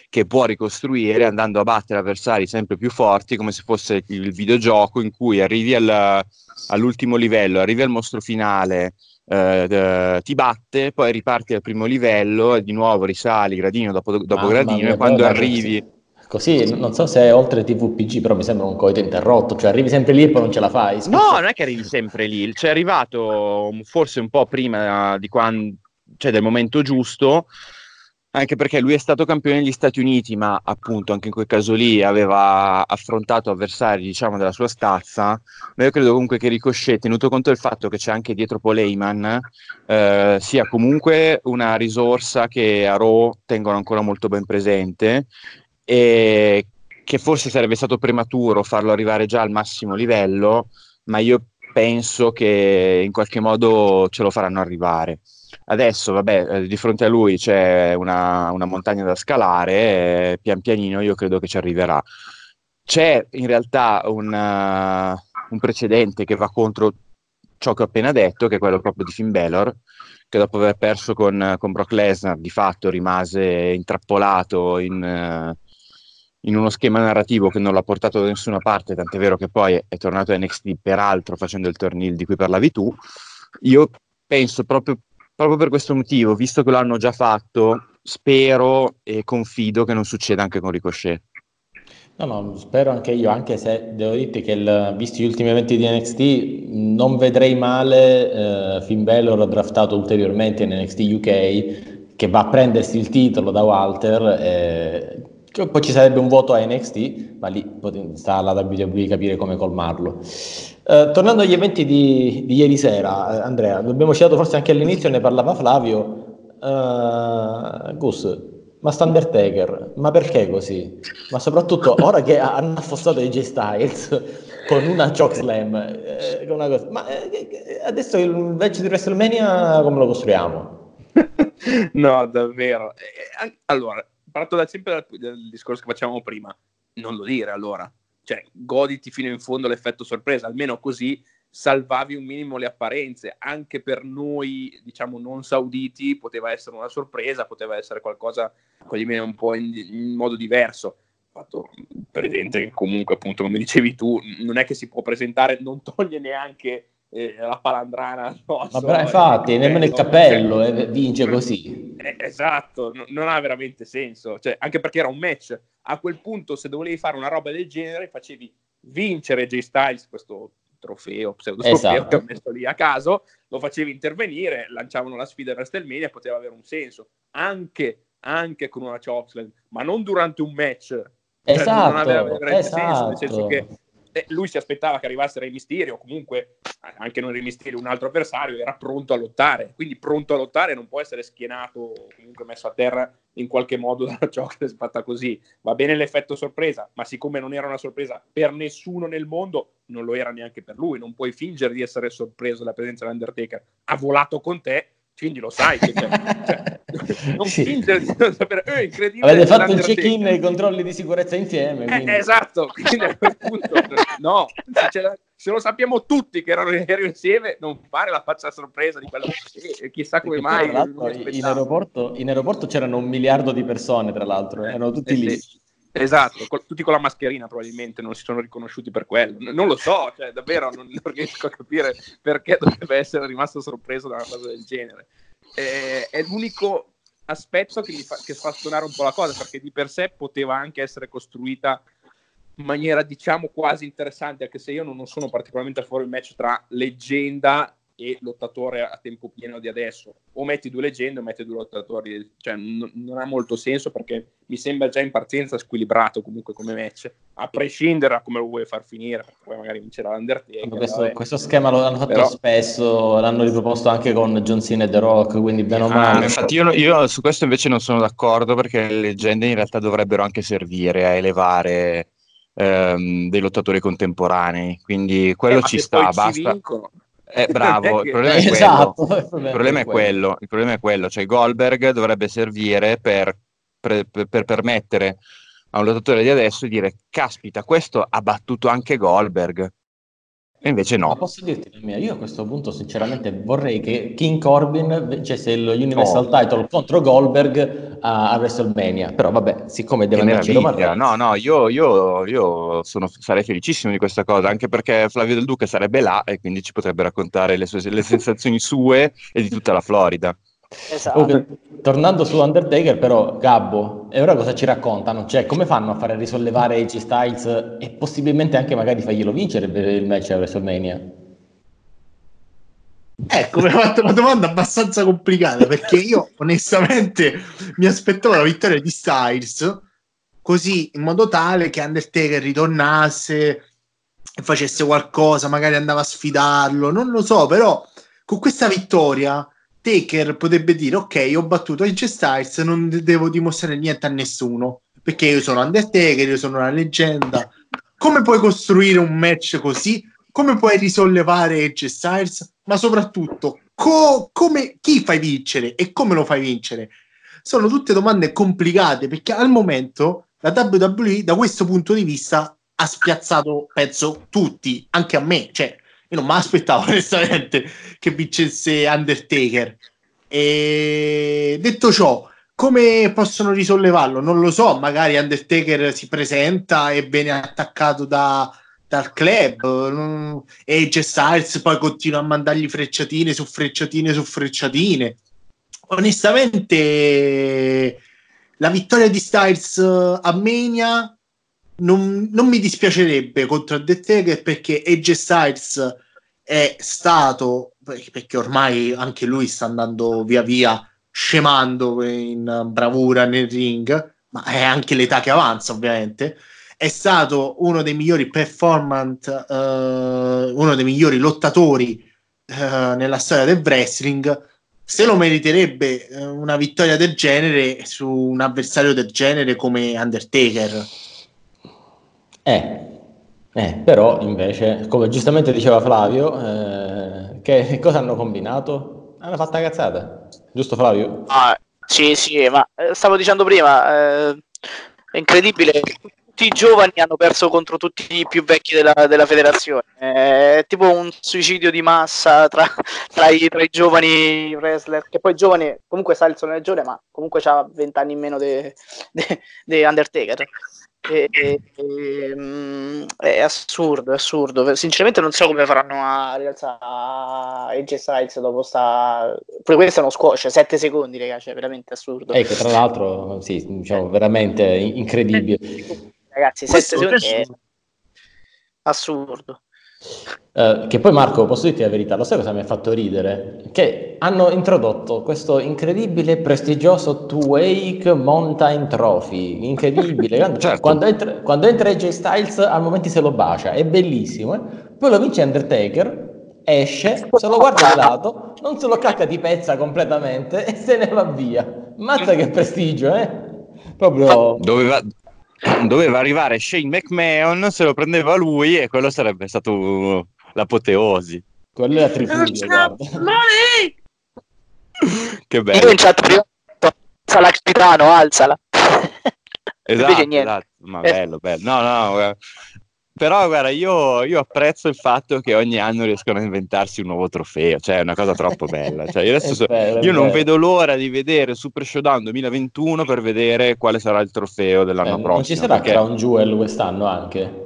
che può ricostruire andando a battere avversari sempre più forti come se fosse il videogioco in cui arrivi al, all'ultimo livello, arrivi al mostro finale, eh, ti batte, poi riparti al primo livello e di nuovo risali gradino dopo, dopo gradino mia, e quando arrivi... Così, non so se è oltre TVPG, però mi sembra un coito interrotto, cioè arrivi sempre lì e poi non ce la fai. Spesso... No, non è che arrivi sempre lì, c'è arrivato forse un po' prima di quando, cioè del momento giusto, anche perché lui è stato campione negli Stati Uniti, ma appunto anche in quel caso lì aveva affrontato avversari, diciamo, della sua stazza. Ma io credo comunque che Ricochet, tenuto conto del fatto che c'è anche dietro Paul Heyman, eh, sia comunque una risorsa che a Raw tengono ancora molto ben presente e che forse sarebbe stato prematuro farlo arrivare già al massimo livello, ma io penso che in qualche modo ce lo faranno arrivare. Adesso, vabbè, eh, di fronte a lui c'è una, una montagna da scalare, eh, pian pianino io credo che ci arriverà. C'è in realtà una, un precedente che va contro ciò che ho appena detto, che è quello proprio di Finn Balor, che dopo aver perso con, con Brock Lesnar di fatto rimase intrappolato in, in, uno schema narrativo che non l'ha portato da nessuna parte, tant'è vero che poi è tornato a NXT peraltro facendo il torneo di cui parlavi tu. Io penso proprio proprio per questo motivo, visto che l'hanno già fatto, spero e confido che non succeda anche con Ricochet. No, no, spero anche io, anche se devo dirti che il, visti gli ultimi eventi di NXT non vedrei male eh, Finn Balor draftato ulteriormente in NXT UK che va a prendersi il titolo da Walter eh, poi ci sarebbe un voto a NXT, ma lì sta alla WWE capire come colmarlo. Eh, tornando agli eventi di, di, ieri sera, eh, Andrea, abbiamo citato forse anche all'inizio, ne parlava Flavio. Uh, Gus, ma sta Undertaker, ma perché così? Ma soprattutto ora che hanno affossato AJ Styles con una chokeslam, eh, una cosa, ma eh, adesso il match di WrestleMania come lo costruiamo? no, davvero. Eh, allora, parto da sempre dal, dal discorso che facevamo prima, non lo dire allora, cioè goditi fino in fondo l'effetto sorpresa, almeno così salvavi un minimo le apparenze, anche per noi diciamo non sauditi poteva essere una sorpresa, poteva essere qualcosa un po' in, in modo diverso fatto presente che comunque appunto come dicevi tu non è che si può presentare non toglie neanche eh, la palandrana addosso. Ma infatti, eh, nemmeno il cappello cioè, eh, vince così. Eh, esatto, n- non ha veramente senso. Cioè, anche perché era un match. A quel punto, se dovevi fare una roba del genere, facevi vincere J Styles, questo trofeo, pseudo trofeo esatto. che ho messo lì a caso, lo facevi intervenire, lanciavano la sfida a WrestleMania, poteva avere un senso. Anche, anche con una chokeslam, ma non durante un match. Cioè, esatto, non aveva veramente esatto. senso, nel senso che eh, lui si aspettava che arrivasse Re Mysterio, o comunque anche non Re Mysterio, un altro avversario, era pronto a lottare. Quindi pronto a lottare non può essere schienato o comunque messo a terra in qualche modo dalla ciò che è fatta così. Va bene l'effetto sorpresa, ma siccome non era una sorpresa per nessuno nel mondo, non lo era neanche per lui. Non puoi fingere di essere sorpreso dalla presenza dell'Undertaker. Ha volato con te quindi lo sai che cioè, cioè, non sì. fingere di non sapere. Eh, incredibile avete fatto il check-in e i controlli di sicurezza insieme eh, esatto quindi a quel punto no se, se, lo sappiamo tutti che erano, ero insieme non fare la faccia sorpresa di quello eh, chissà come mai in aeroporto, in aeroporto, c'erano un miliardo di persone tra l'altro eh, erano tutti lì. sì. Esatto, col, tutti con la mascherina probabilmente non si sono riconosciuti per quello. N- non lo so, cioè, davvero non, non, riesco a capire perché dovrebbe essere rimasto sorpreso da una cosa del genere. Eh, è l'unico aspetto che, fa, che fa suonare un po' la cosa, perché di per sé poteva anche essere costruita in maniera diciamo quasi interessante, anche se io non, non sono particolarmente favore del match tra leggenda e lottatore a tempo pieno di adesso. O metti due leggende o metti due lottatori, cioè n- non ha molto senso perché mi sembra già in partenza squilibrato comunque come match, a prescindere da come lo vuoi far finire, perché poi magari vincerà l'Undertaker. Questo, questo, schema lo hanno fatto Però... spesso, l'hanno riproposto anche con John Cena e The Rock, quindi bene o ah, male. infatti io, io, su questo invece non sono d'accordo perché le leggende in realtà dovrebbero anche servire a elevare ehm, dei lottatori contemporanei, quindi quello eh, ci sta, basta. Vincono eh, bravo, il problema, è esatto, il problema è quello. Il problema è quello, cioè Goldberg dovrebbe servire per, per, per, permettere a un lottatore di adesso di dire caspita, questo ha battuto anche Goldberg. E invece Ma no. posso dirti la mia? Io a questo punto sinceramente vorrei che King Corbin vincesse il Universal Title contro Goldberg a, a WrestleMania. Però vabbè, siccome deve Che andarci. Reigns, No, no, io, io- io sono- sarei felicissimo di questa cosa, anche perché Flavio Del Duca sarebbe là e quindi ci potrebbe raccontare le, sue- le sensazioni sue e di tutta la Florida. Esatto. Comunque, tornando su Undertaker, però, Gabbo, e ora cosa ci raccontano? Cioè, come fanno a fare risollevare AJ Styles e possibilmente anche magari farglielo vincere per il match a WrestleMania? Ecco, mi ha fatto una domanda abbastanza complicata perché io onestamente mi aspettavo la vittoria di Styles così in modo tale che Undertaker ritornasse e facesse qualcosa, magari andava a sfidarlo, non lo so, però con questa vittoria Taker potrebbe dire ok, ho battuto AJ Styles, non de- devo dimostrare niente a nessuno perché io sono Undertaker, io sono una leggenda. Come puoi costruire un match così? Come puoi risollevare AJ Styles? Ma soprattutto, co- come, chi fai vincere e come lo fai vincere? Sono tutte domande complicate perché al momento la WWE da questo punto di vista ha spiazzato, penso, tutti, anche a me. Cioè, io non mi aspettavo onestamente che vincesse Undertaker. E detto ciò, come possono risollevarlo? Non lo so, magari Undertaker si presenta e viene attaccato da, dal club e Styles poi continua a mandargli frecciatine su frecciatine su frecciatine. Onestamente, la vittoria di Styles eh, a Mania non, non mi dispiacerebbe contro Undertaker perché AJ Styles è stato perché ormai anche lui sta andando via via scemando in bravura nel ring, ma è anche l'età che avanza, ovviamente. È stato uno dei migliori performance, eh, uno dei migliori lottatori eh, nella storia del wrestling. Se lo meriterebbe eh, una vittoria del genere su un avversario del genere come Undertaker. Eh, eh, però invece, come giustamente diceva Flavio, eh, che cosa hanno combinato? Hanno fatto una cazzata, giusto Flavio? Ah, sì, sì, ma eh, stavo dicendo prima, eh, è incredibile. Tutti i giovani hanno perso contro tutti i più vecchi della, della federazione. È tipo un suicidio di massa tra, tra i, tra i giovani wrestler. Che poi giovane, comunque Styles non è giovane, ma comunque ha 20 anni in meno di Undertaker. E- e- e, mm, è assurdo, è assurdo. Sinceramente non so come faranno a rialzare AJ Styles dopo sta... Pure questo è uno squash, 7 secondi, raga, cioè veramente assurdo. E che tra l'altro, sì, diciamo, veramente incredibile. Ragazzi, 7 Questo secondi è assurdo. Eh, che poi Marco, posso dirti la verità, lo sai cosa mi ha fatto ridere? Che hanno introdotto questo incredibile, prestigioso Two-Wake Mountain Trophy, incredibile. Quando, Certo. quando entra, quando entra AJ Styles al momento se lo bacia, è bellissimo. eh? Poi lo vince Undertaker, esce, se lo guarda di lato, non se lo cacca di pezza completamente e se ne va via. Mazza che prestigio, eh? Proprio... Doveva, doveva arrivare Shane McMahon, se lo prendeva lui e quello sarebbe stato l'apoteosi. Quello è a tripudio, guarda. Che Io bello. in chat prima alzala capitano, alzala. Esatto, esatto, ma bello, bello. No, no, guarda. Però guarda, io, io apprezzo il fatto che ogni anno riescono a inventarsi un nuovo trofeo, cioè è una cosa troppo bella. Cioè, io so- è io non vedo l'ora di vedere Super Showdown 2021 per vedere quale sarà il trofeo dell'anno Eh, prossimo. non ci sarà perché Crown Jewel quest'anno anche?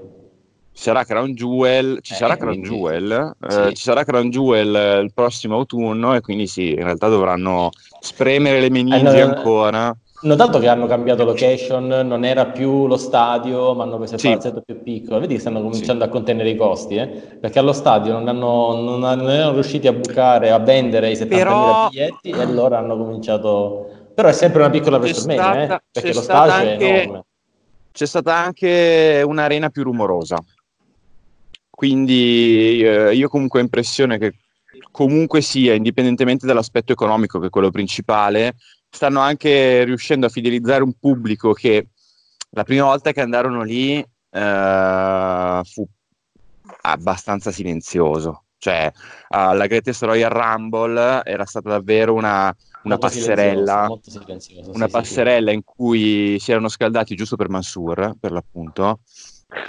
ci sarà Crown Jewel, ci Eh, sarà Crown quindi- Jewel, eh, sì. ci sarà Crown Jewel eh, il prossimo autunno e quindi sì, in realtà dovranno spremere le meningi Eh, no, ancora. Notato che hanno cambiato location, non era più lo stadio, ma hanno preso il Sì. palazzetto più piccolo. Vedi che stanno cominciando a contenere i costi, eh? perché allo stadio non, hanno, non, hanno- non erano riusciti a bucare, a vendere i 70.000 Però- biglietti e allora hanno cominciato... Però è sempre una piccola WrestleMania, eh? perché lo stadio anche- è enorme. c'è stata anche un'arena più rumorosa. Quindi eh, io comunque ho impressione che comunque sia, indipendentemente dall'aspetto economico, che è quello principale, stanno anche riuscendo a fidelizzare un pubblico che la prima volta che andarono lì eh, fu abbastanza silenzioso. Cioè, alla Greatest Royal Rumble era stata davvero una, una passerella silenzioso, una sì, sì, sì. passerella in cui si erano scaldati giusto per Mansur, per l'appunto,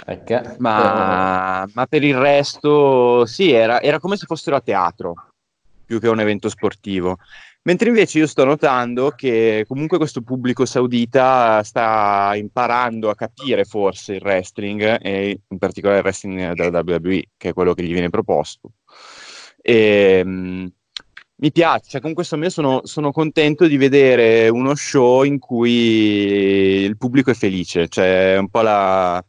Perché? Ma, ma per il resto, sì, era, era come se fossero a teatro più che un evento sportivo. Mentre invece io sto notando che comunque questo pubblico saudita sta imparando a capire forse il wrestling e in particolare il wrestling della WWE, che è quello che gli viene proposto. E, mh, mi piace, con questo me sono, sono, contento di vedere uno show in cui il pubblico è felice, cioè è un po', la,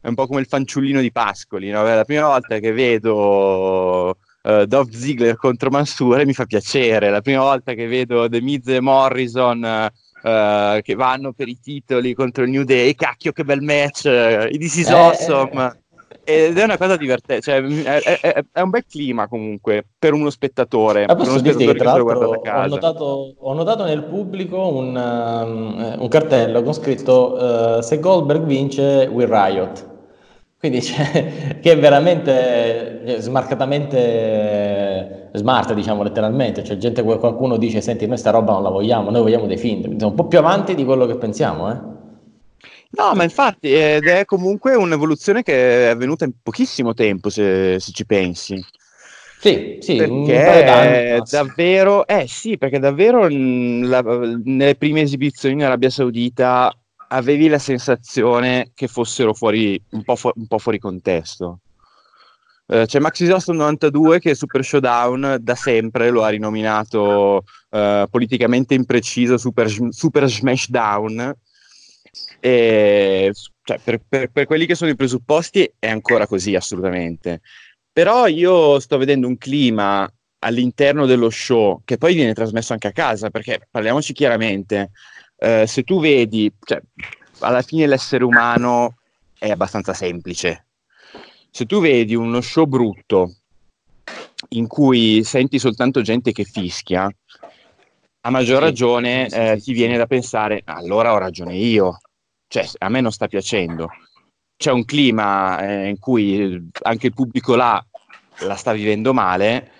è un po come il fanciullino di Pascoli, no? la prima volta che vedo uh, Dov Ziggler contro Mansur mi fa piacere. La prima volta che vedo The Miz e Morrison uh, che vanno per i titoli contro il New Day, cacchio che bel match, uh, This is eh, awesome. Ed è una cosa divertente, cioè, è, è, è, un bel clima comunque per uno spettatore. Posso per uno spettatore che, l'altro, ho notato, ho notato, nel pubblico un, um, un cartello con scritto uh, se Goldberg vince, we riot. Quindi cioè, che è veramente eh, smarcatamente smart, diciamo letteralmente, cioè gente qualcuno dice senti noi sta roba non la vogliamo, noi vogliamo dei film, quindi un po' più avanti di quello che pensiamo, eh? No, ma infatti ed è comunque un'evoluzione che è avvenuta in pochissimo tempo, se, se ci pensi. Sì, sì, perché davvero, eh sì, perché davvero la, nelle prime esibizioni in Arabia Saudita avevi la sensazione che fossero fuori, un po', fu- un po fuori contesto. Uh, c'è Max Disastro 92 che Super Showdown da sempre lo ha rinominato uh, politicamente impreciso Super, Super Smashdown. E, cioè, per, per, per, quelli che sono i presupposti è ancora così, assolutamente. Però io sto vedendo un clima all'interno dello show che poi viene trasmesso anche a casa, perché parliamoci chiaramente, eh, se tu vedi, cioè, alla fine l'essere umano è abbastanza semplice. Se tu vedi uno show brutto in cui senti soltanto gente che fischia, a maggior ragione eh, ti viene da pensare, allora ho ragione io, cioè a me non sta piacendo. C'è un clima eh, in cui anche il pubblico là la sta vivendo male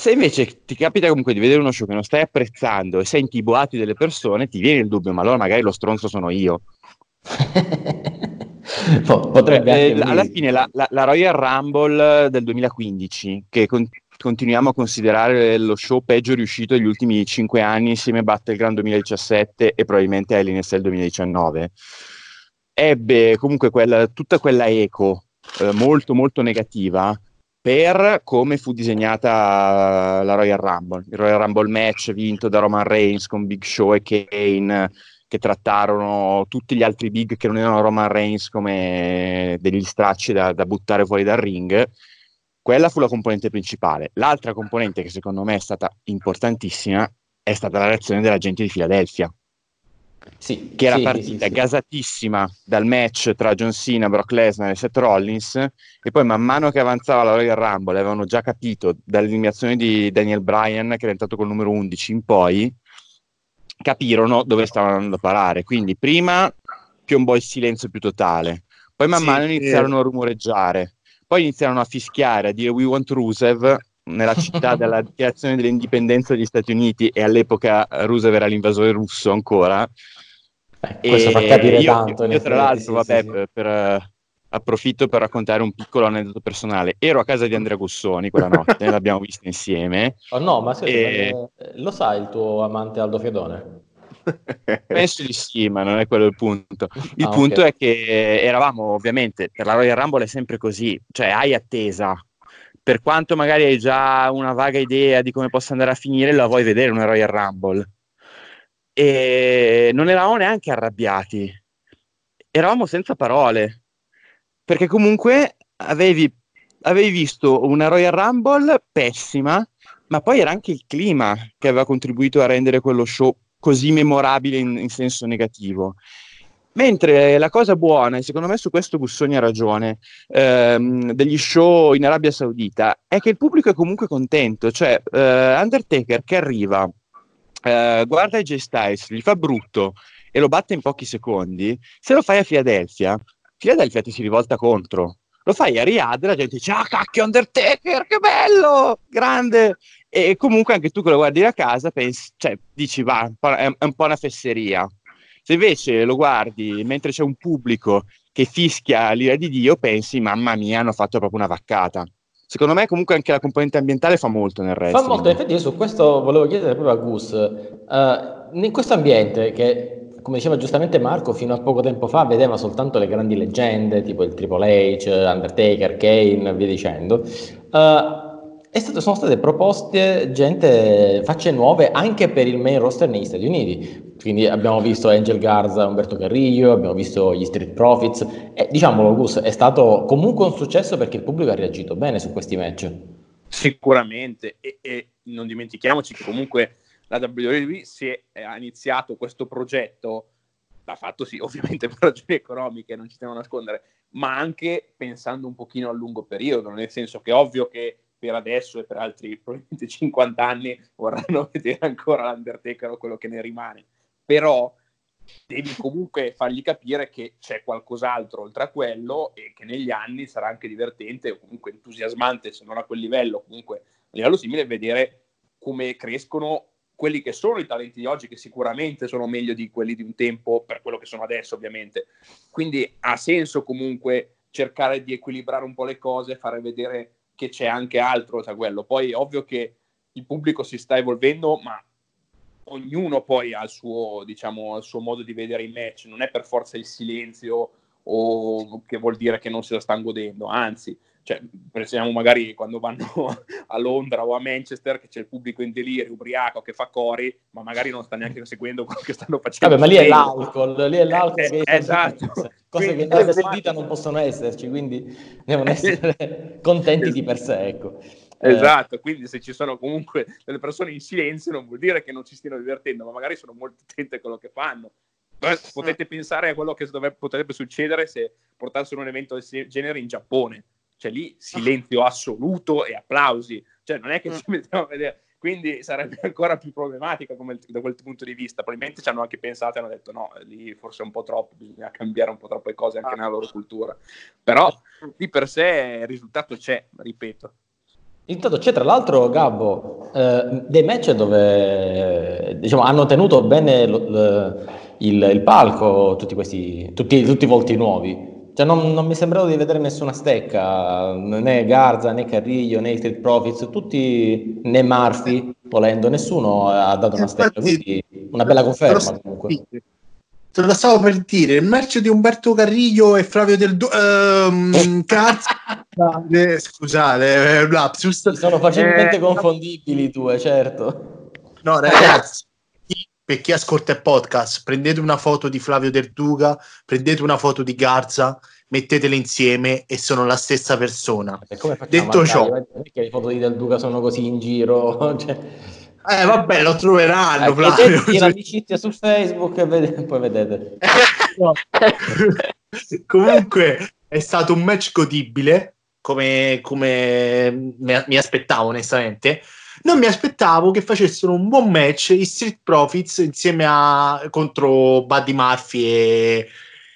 se invece ti capita comunque di vedere uno show che non stai apprezzando e senti i boati delle persone, ti viene il dubbio, ma allora magari lo stronzo sono io. Potrebbe eh, alla fine la, la, la, Royal Rumble del 2015, che con, continuiamo a considerare lo show peggio riuscito degli ultimi cinque anni insieme a Battleground 2017 e probabilmente a LNSL 2019, ebbe comunque quella, tutta quella eco eh, molto molto negativa per come fu disegnata la Royal Rumble. Il Royal Rumble match vinto da Roman Reigns con Big Show e Kane che trattarono tutti gli altri big che non erano Roman Reigns come degli stracci da, da buttare fuori dal ring. Quella fu la componente principale. L'altra componente che secondo me è stata importantissima è stata la reazione della gente di Filadelfia sì, che era sì, partita sì, gasatissima dal match tra John Cena, Brock Lesnar e Seth Rollins e poi man mano che avanzava la Royal Rumble avevano già capito dall'eliminazione di Daniel Bryan che era entrato col numero 11 in poi capirono dove stavano andando a parare. Quindi prima piombò il silenzio più totale poi man mano iniziarono a rumoreggiare poi iniziarono a fischiare a dire we want Rusev nella città della dichiarazione dell'indipendenza degli Stati Uniti e all'epoca Rusev era l'invasore russo ancora. Eh, questo fa capire io, tanto. Io, io tra l'altro, sì, vabbè, sì, per, per, uh, approfitto per raccontare un piccolo aneddoto personale. Ero a casa di Andrea Gussoni quella notte, l'abbiamo vista insieme. Oh no, ma, scusa, e... ma lo sa il tuo amante Aldo Fiedone? Penso di sì, ma non è quello il punto. Il ah, punto okay. è che eravamo ovviamente per la Royal Rumble è sempre così, cioè hai attesa per quanto magari hai già una vaga idea di come possa andare a finire, la vuoi vedere una Royal Rumble. E non eravamo neanche arrabbiati, eravamo senza parole, perché comunque avevi, avevi visto una Royal Rumble pessima, ma poi era anche il clima che aveva contribuito a rendere quello show così memorabile in, in senso negativo. Mentre la cosa buona, e secondo me su questo Bussoni ha ragione, ehm, degli show in Arabia Saudita, è che il pubblico è comunque contento. Cioè, eh, Undertaker che arriva, eh, guarda AJ Styles, gli fa brutto e lo batte in pochi secondi, se lo fai a Filadelfia, Filadelfia ti si rivolta contro. Lo fai a Riyadh, la gente dice, ah cacchio Undertaker, che bello, grande! E comunque anche tu che lo guardi da casa, pensi, cioè, dici, va, è un po' una fesseria se invece lo guardi mentre c'è un pubblico che fischia l'ira di Dio, pensi, mamma mia, hanno fatto proprio una vaccata. Secondo me comunque anche la componente ambientale fa molto nel resto. Fa molto, infatti io su questo volevo chiedere proprio a Gus, uh, in questo ambiente che come diceva giustamente Marco, fino a poco tempo fa vedeva soltanto le grandi leggende, tipo il Triple H, Undertaker, Kane, via dicendo. Uh, stato, sono state proposte gente, facce nuove anche per il main roster negli Stati Uniti. Quindi abbiamo visto Angel Garza, Umberto Carrillo, abbiamo visto gli Street Profits. E diciamolo, Gus, è stato comunque un successo perché il pubblico ha reagito bene su questi match. Sicuramente, e, e non dimentichiamoci che comunque la WWE si è, ha iniziato questo progetto, l'ha fatto sì, ovviamente per ragioni economiche, non ci stiamo a nascondere, ma anche pensando un pochino a lungo periodo, nel senso che è ovvio che per adesso e per altri probabilmente 50 anni vorranno vedere ancora l'Undertaker o quello che ne rimane, però devi comunque fargli capire che c'è qualcos'altro oltre a quello e che negli anni sarà anche divertente o comunque entusiasmante, se non a quel livello, comunque a livello simile, vedere come crescono quelli che sono i talenti di oggi, che sicuramente sono meglio di quelli di un tempo, per quello che sono adesso, ovviamente. Quindi ha senso comunque cercare di equilibrare un po' le cose, fare vedere che c'è anche altro tra quello. Poi è ovvio che il pubblico si sta evolvendo, ma ognuno poi ha il suo, diciamo, il suo modo di vedere i match, non è per forza il silenzio o che vuol dire che non se la stanno godendo, anzi cioè, pensiamo magari quando vanno a Londra o a Manchester che c'è il pubblico in delirio, ubriaco, che fa cori, ma magari non sta neanche seguendo quello che stanno facendo. Vabbè, ma lì è l'alcol, lì è l'alcol eh, che esatto. cose quindi, che nella vita non possono esserci, quindi devono essere contenti di per sé, ecco. Eh. Esatto, quindi se ci sono comunque delle persone in silenzio non vuol dire che non ci stiano divertendo, ma magari sono molto attente a quello che fanno. Potete pensare a quello che dovrebbe, potrebbe succedere se portassero un evento del genere in Giappone cioè lì silenzio assoluto e applausi, cioè non è che mm. ci mettiamo a vedere, quindi sarebbe ancora più problematica come, da quel punto di vista, probabilmente ci hanno anche pensato e hanno detto no, lì forse è un po' troppo, bisogna cambiare un po' troppe cose anche nella loro cultura, però di per sé il risultato c'è, ripeto. Risultato c'è tra l'altro, Gabbo, eh, dei match dove diciamo, hanno tenuto bene lo, lo, il, il, palco tutti questi, tutti, tutti i volti nuovi. Cioè non, non, mi sembrava di vedere nessuna stecca, né Garza, né Carriglio, né Street Profits, tutti, né Murphy, volendo, nessuno ha dato una stecca, quindi una bella conferma comunque. Te lo stavo per dire, il match di Umberto Carriglio e Flavio Del Du- ehm, cazzo, eh, scusate, eh, lapsus. Sono facilmente eh, confondibili i due, certo. No, ragazzi, per chi ascolta il podcast, prendete una foto di Flavio Derduga, prendete una foto di Garza, mettetele insieme e sono la stessa persona. Detto ciò, perché le foto di Derduga sono così in giro? cioè... Eh vabbè, lo troveranno. Eh, Flavio. l'amicizia su Facebook e vedete, poi vedete. Comunque è stato un match godibile, come, come mi aspettavo onestamente non mi aspettavo che facessero un buon match i Street Profits insieme a contro Buddy Murphy e,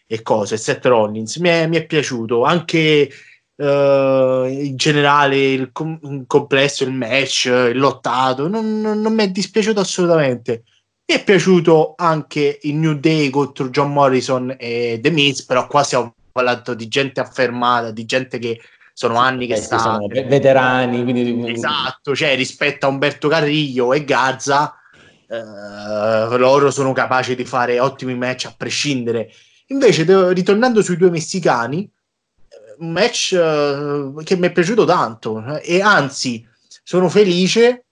e cose, Seth Rollins. Mi è, mi è piaciuto anche uh, in generale il, com- complesso, il match, il lottato. Non, non, non mi è dispiaciuto assolutamente. Mi è piaciuto anche il New Day contro John Morrison e The Miz, però qua stiamo parlando di gente affermata, di gente che sono anni che eh, sta... sono veterani. Quindi... Esatto, cioè rispetto a Umberto Carriglio e Garza, eh, loro sono capaci di fare ottimi match a prescindere. Invece, ritornando sui due messicani, un match eh, che mi è piaciuto tanto e anzi sono felice,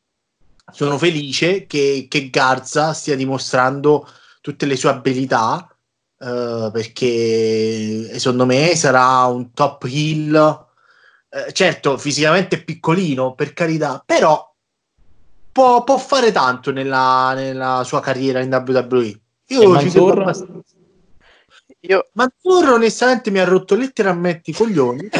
sono felice che, che Garza stia dimostrando tutte le sue abilità uh, perché secondo me sarà un top hill eh, certo, fisicamente è piccolino, per carità, però può, può fare tanto nella, nella, sua carriera in WWE. Io Manzur? Io... Manzur onestamente mi ha rotto letteralmente i coglioni.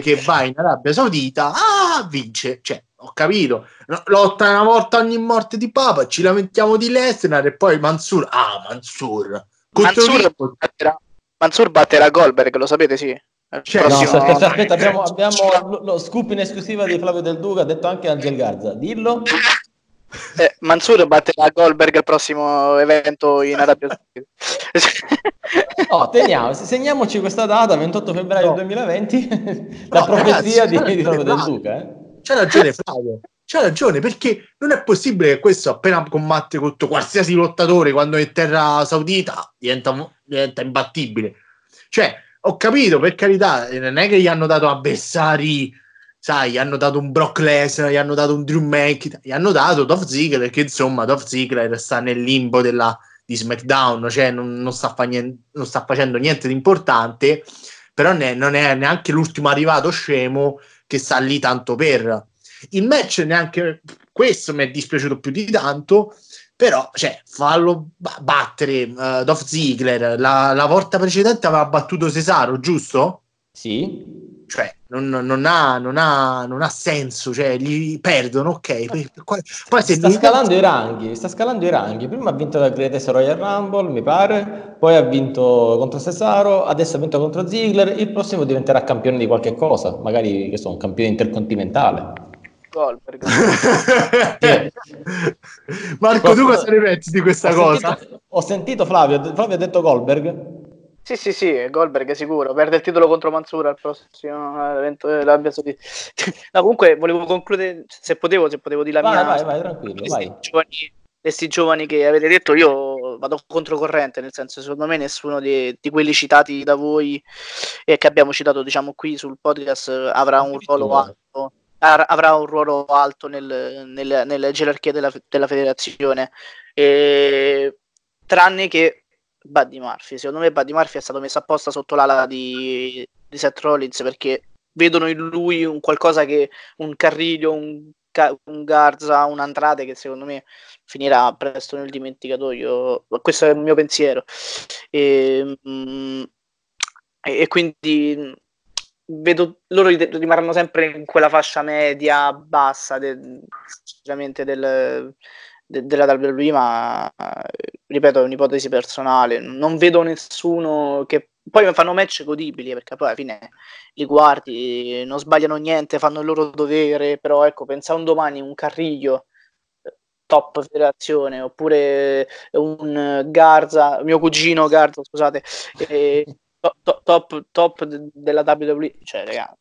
che va in Arabia Saudita, ah, vince. Cioè, ho capito. No, lotta una volta ogni morte di Papa, ci lamentiamo di Lesnar e poi Mansur. Ah, Mansur. Mansur batterà, Mansur batterà Goldberg, lo sapete, sì. Cioè, no, aspetta, aspetta, abbiamo, abbiamo lo, scoop in esclusiva di Flavio Del Duca, detto anche Angel Garza. Dillo. Eh, Mansur batterà Goldberg al prossimo evento in Arabia Saudita. Oh, teniamo, segniamoci questa data, 28 febbraio No. 2020, la No, profezia ragazzi, di, di Roma del. Duca. Eh? C'ha ragione Flavio, c'ha ragione perché non è possibile che questo appena combatte contro qualsiasi lottatore quando è in terra saudita diventa, diventa imbattibile. Cioè, ho capito, per carità, eh, non è che gli hanno dato avversari, sai, gli hanno dato un Brock Lesnar, gli hanno dato un Drew McIntyre, gli hanno dato Dolph Ziggler, che insomma Dolph Ziggler sta nel limbo della, di SmackDown, cioè non, non sta fa nien- non sta facendo niente di importante, però ne- non è neanche l'ultimo arrivato scemo che sta lì tanto per. Il match neanche questo mi è dispiaciuto più di tanto, però cioè, fallo ba- battere uh, Dolph Ziggler. La, la volta precedente aveva battuto Cesaro, giusto? Sì, Cioè, non, non ha, non, ha, non ha senso, cioè, gli perdono, ok. Poi, se sta scalando i ranghi, sta scalando i ranghi. Prima ha vinto la Greatest Royal Rumble, mi pare, poi ha vinto contro Cesaro, adesso ha vinto contro Ziggler, il prossimo diventerà campione di qualche cosa, magari che so, un campione intercontinentale. Goldberg. Marco, tu cosa ne pensi di questa ho cosa? Sentito, ho sentito Flavio, Flavio ha detto Goldberg. Sì, sì, sì, Goldberg è sicuro, perde il titolo contro Mansur al prossimo evento Saudita. No, comunque volevo concludere, se potevo, se potevo dire la Vai, mia... vai, vai, tranquillo, questi vai. Giovani, questi giovani che avete detto, io vado controcorrente, nel senso, secondo me nessuno di, di quelli citati da voi e che abbiamo citato, diciamo, qui sul podcast avrà un ruolo alto. Avrà un ruolo alto nel, nel- nella gerarchia della, della federazione, E- tranne che Buddy Murphy. Secondo me, Buddy Murphy è stato messo apposta sotto l'ala di, di Seth Rollins perché vedono in lui un qualcosa che un Carrillo, un, un Garza, un Andrade che secondo me finirà presto nel dimenticatoio. Questo è il mio pensiero. E, mm, e- e quindi vedo loro ri- rimarranno sempre in quella fascia media bassa de- del, de- della WWE ma ripeto è un'ipotesi personale. Non vedo nessuno che poi fanno match godibili perché poi alla fine li guardi non sbagliano niente fanno il loro dovere però ecco pensa un domani un Carriglio top federazione oppure un Garza mio cugino Garza scusate eh, to- to- top, top de- della WWE cioè raga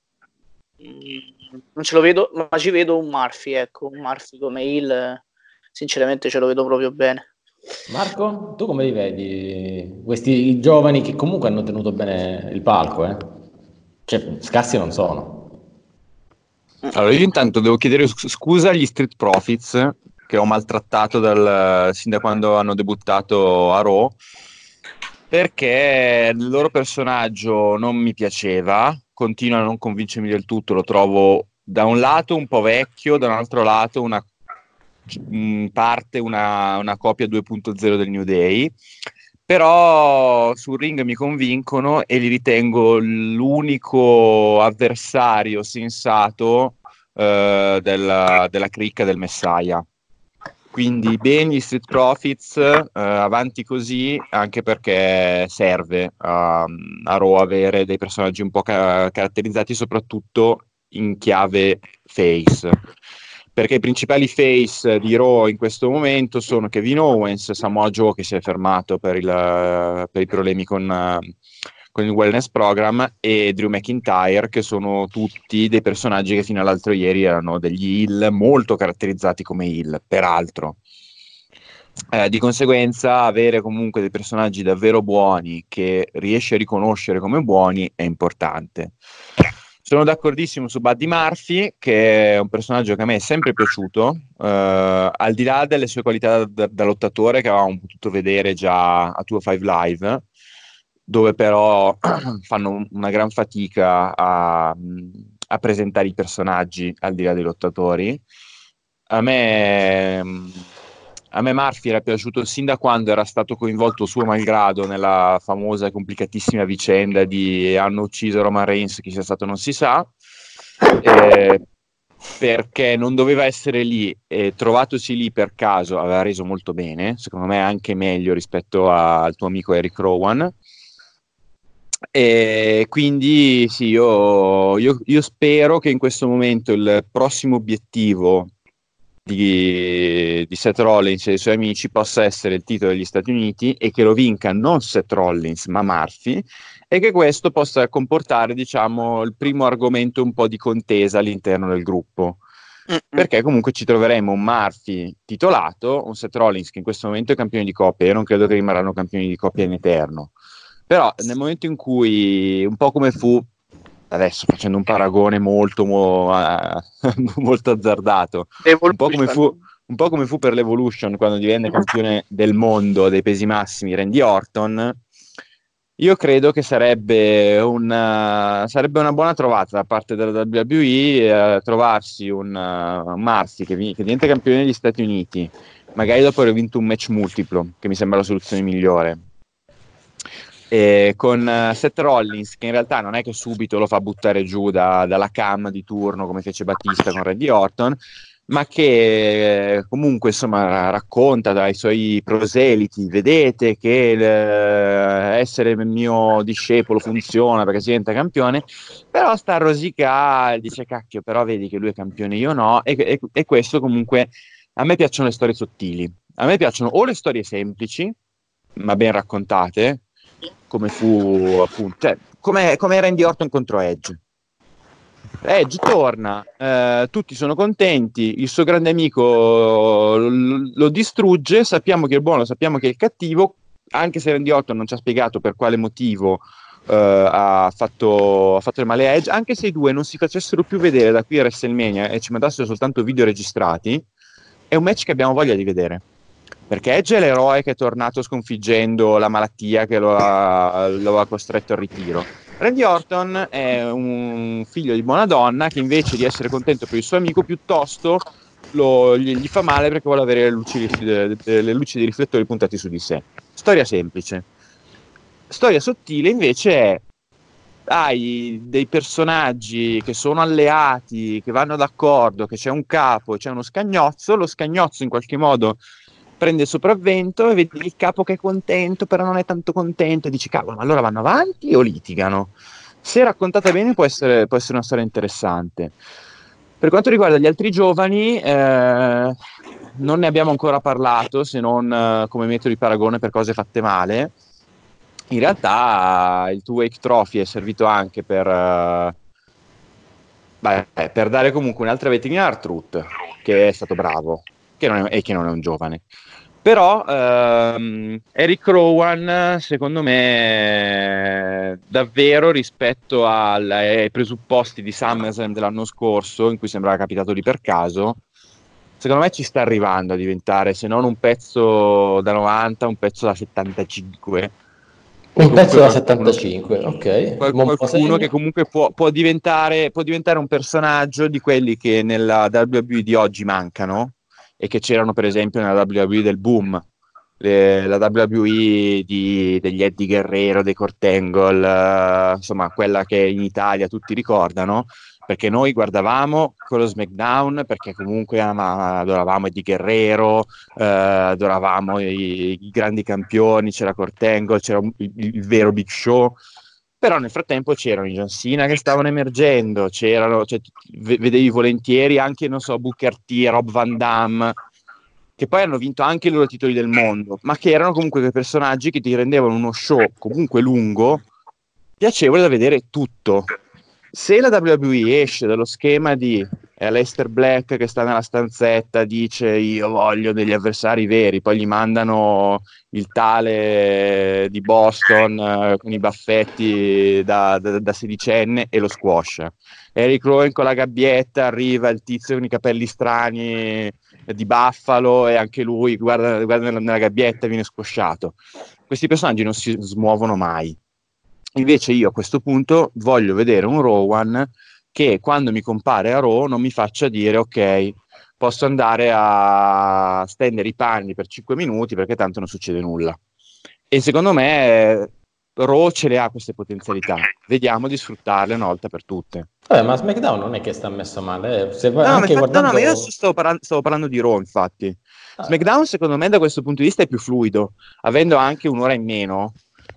mm, non ce lo vedo ma ci vedo un Murphy ecco un Murphy come il sinceramente ce lo vedo proprio bene Marco, tu come li vedi questi giovani che comunque hanno tenuto bene il palco? Eh? Cioè, scarsi non sono. Allora, io intanto devo chiedere sc- scusa agli Street Profits che ho maltrattato dal, sin da quando hanno debuttato a Raw perché il loro personaggio non mi piaceva, continua a non convincermi del tutto, lo trovo da un lato un po' vecchio, da un altro lato una mh, parte una, una copia 2.0 del New Day, però sul ring mi convincono e li ritengo l'unico avversario sensato eh, della, della cricca del Messiah. Quindi bene gli Street Profits, eh, avanti così, anche perché serve a, a Raw avere dei personaggi un po' ca- caratterizzati soprattutto in chiave face. Perché i principali face di Raw in questo momento sono Kevin Owens, Samoa Joe che si è fermato per, il- per i problemi con, con il wellness program e Drew McIntyre che sono tutti dei personaggi che fino all'altro ieri erano degli heel molto caratterizzati come heel, peraltro. Eh, di conseguenza avere comunque dei personaggi davvero buoni che riesci a riconoscere come buoni è importante. Sono d'accordissimo su Buddy Murphy, che è un personaggio che a me è sempre piaciuto, eh, al di là delle sue qualità da, da lottatore che avevamo potuto vedere già a 2 5 Live, dove però fanno una gran fatica a, a presentare i personaggi al di là dei lottatori. A me, a me Murphy era piaciuto sin da quando era stato coinvolto suo malgrado nella famosa e complicatissima vicenda di hanno ucciso Roman Reigns, chi sia stato non si sa, eh, perché non doveva essere lì e trovatosi lì per caso aveva reso molto bene, secondo me anche meglio rispetto a- al tuo amico Eric Rowan. E quindi sì, io, io- io spero che in questo momento il prossimo obiettivo di, di Seth Rollins e dei suoi amici possa essere il titolo degli Stati Uniti e che lo vinca non Seth Rollins ma Murphy e che questo possa comportare diciamo il primo argomento un po' di contesa all'interno del gruppo. Perché comunque ci troveremo un Murphy titolato, un Seth Rollins che in questo momento è campione di coppia, io non credo che rimarranno campioni di coppia in eterno, però nel momento in cui, un po' come fu, adesso facendo un paragone molto, mo, uh, molto azzardato, un po, fu, un po' come fu per l'Evolution quando divenne campione del mondo dei pesi massimi Randy Orton, io credo che sarebbe una, sarebbe una buona trovata da parte della WWE eh, trovarsi un uh, Marzi che, che, diventa campione degli Stati Uniti, magari dopo aver vinto un match multiplo, che mi sembra la soluzione migliore. E con uh, Seth Rollins, che in realtà non è che subito lo fa buttare giù da, dalla cam di turno come fece Battista con Randy Orton, ma che eh, comunque insomma racconta dai suoi proseliti, vedete che eh, essere mio discepolo funziona perché si diventa campione, però sta a rosicare, dice cacchio, però vedi che lui è campione, io no, e, e, e questo comunque a me piacciono le storie sottili, a me piacciono o le storie semplici, ma ben raccontate, come fu appunto, cioè, come, come Randy Orton contro Edge Edge torna, eh, tutti sono contenti, il suo grande amico lo, distrugge, sappiamo che è buono, sappiamo che è cattivo, anche se Randy Orton non ci ha spiegato per quale motivo eh, ha, fatto, ha fatto il male a Edge, anche se i due non si facessero più vedere da qui a WrestleMania e ci mandassero soltanto video registrati, è un match che abbiamo voglia di vedere. Perché Edge è l'eroe che è tornato sconfiggendo la malattia che lo ha, lo ha costretto al ritiro Randy Orton è un figlio di buona donna che invece di essere contento per il suo amico piuttosto lo, gli, gli, fa male perché vuole avere le luci, le, le luci dei riflettori puntati su di sé. Storia semplice. Storia sottile invece è hai dei personaggi che sono alleati, che vanno d'accordo, che c'è un capo, c'è uno scagnozzo, lo scagnozzo in qualche modo prende sopravvento e vedi il capo che è contento, però non è tanto contento, e dici, cavolo, ma allora vanno avanti o litigano? Se raccontata bene può essere, può essere una storia interessante. Per quanto riguarda gli altri giovani, eh, non ne abbiamo ancora parlato, se non eh, come metodo di paragone per cose fatte male. In realtà il Two Wake Trophy è servito anche per, eh, beh, per dare comunque un'altra vetrina a Artruth, che è stato bravo che è, e che non è un giovane. Però ehm, Eric Rowan, secondo me, davvero rispetto ai presupposti di SummerSlam dell'anno scorso, in cui sembrava capitato lì per caso, secondo me ci sta arrivando a diventare, se non un pezzo da 90, un pezzo da 75. Un pezzo da 75, ok. Qual- qualcuno che comunque può, può, diventare, può diventare un personaggio di quelli che nella WWE di oggi mancano e che c'erano per esempio nella WWE del boom, le, la WWE di, degli Eddie Guerrero, dei Cortangle, uh, insomma quella che in Italia tutti ricordano, perché noi guardavamo quello SmackDown perché comunque adoravamo Eddie Guerrero, eh, adoravamo i, i, grandi campioni, c'era Cortangle, c'era il, il, vero Big Show, però nel frattempo c'erano i John Cena che stavano emergendo, c'erano, cioè, vedevi volentieri anche, non so, Booker T, Rob Van Damme, che poi hanno vinto anche i loro titoli del mondo, ma che erano comunque quei personaggi che ti rendevano uno show comunque lungo, piacevole da vedere tutto. Se la WWE esce dallo schema di è Lester Black che sta nella stanzetta, dice io voglio degli avversari veri, poi gli mandano il tale di Boston eh, con i baffetti da, da, da, sedicenne e lo squash. Eric Rowan con la gabbietta, arriva il tizio con i capelli strani di Buffalo e anche lui guarda, guarda nella, nella gabbietta e viene squasciato. Questi personaggi non si smuovono mai. Invece io a questo punto voglio vedere un Rowan che quando mi compare a Raw non mi faccia dire ok, posso andare a stendere i panni per 5 minuti perché tanto non succede nulla. E secondo me Raw ce le ha queste potenzialità. Vediamo di sfruttarle una volta per tutte. Vabbè, ma SmackDown non è che sta messo male. Eh. Se no, anche infatti, guardando... no, no, io stavo, parla- stavo, parlando di Raw, infatti. Ah. SmackDown, secondo me, da questo punto di vista è più fluido, avendo anche un'ora in meno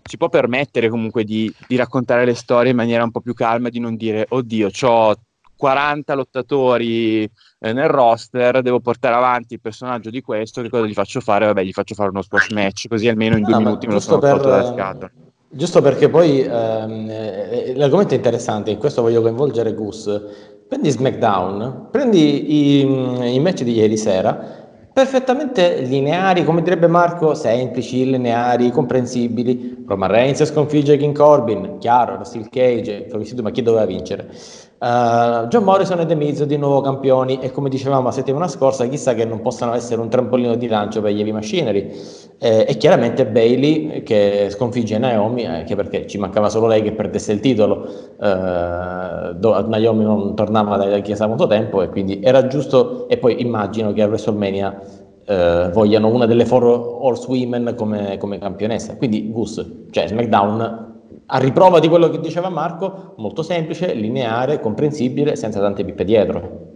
si può permettere comunque di, di, raccontare le storie in maniera un po' più calma, di non dire, oddio, ho 40 lottatori eh, nel roster, devo portare avanti il personaggio di questo, che cosa gli faccio fare? Vabbè, gli faccio fare uno squash match, così almeno in due No, ma minuti me lo sono per, tolto dalle scatole. Giusto perché poi ehm, eh, l'argomento è interessante, in questo voglio coinvolgere Gus. Prendi SmackDown, prendi i, i match di ieri sera, perfettamente lineari, come direbbe Marco, semplici, lineari, comprensibili. Roman Reigns sconfigge King Corbin, chiaro, era Steel Cage, ma chi doveva vincere? Uh, John Morrison e The Miz di nuovo campioni e come dicevamo la settimana scorsa chissà che non possano essere un trampolino di lancio per gli Heavy Machinery. Eh, e chiaramente Bailey che sconfigge Naomi anche perché ci mancava solo lei che perdesse il titolo uh, do, Naomi non tornava dalla chiesa da molto tempo e quindi era giusto e poi immagino che a WrestleMania uh, vogliano una delle four horsewomen come, come campionessa. Quindi Gus, cioè SmackDown a riprova di quello che diceva Marco, molto semplice, lineare, comprensibile, senza tante pippe dietro.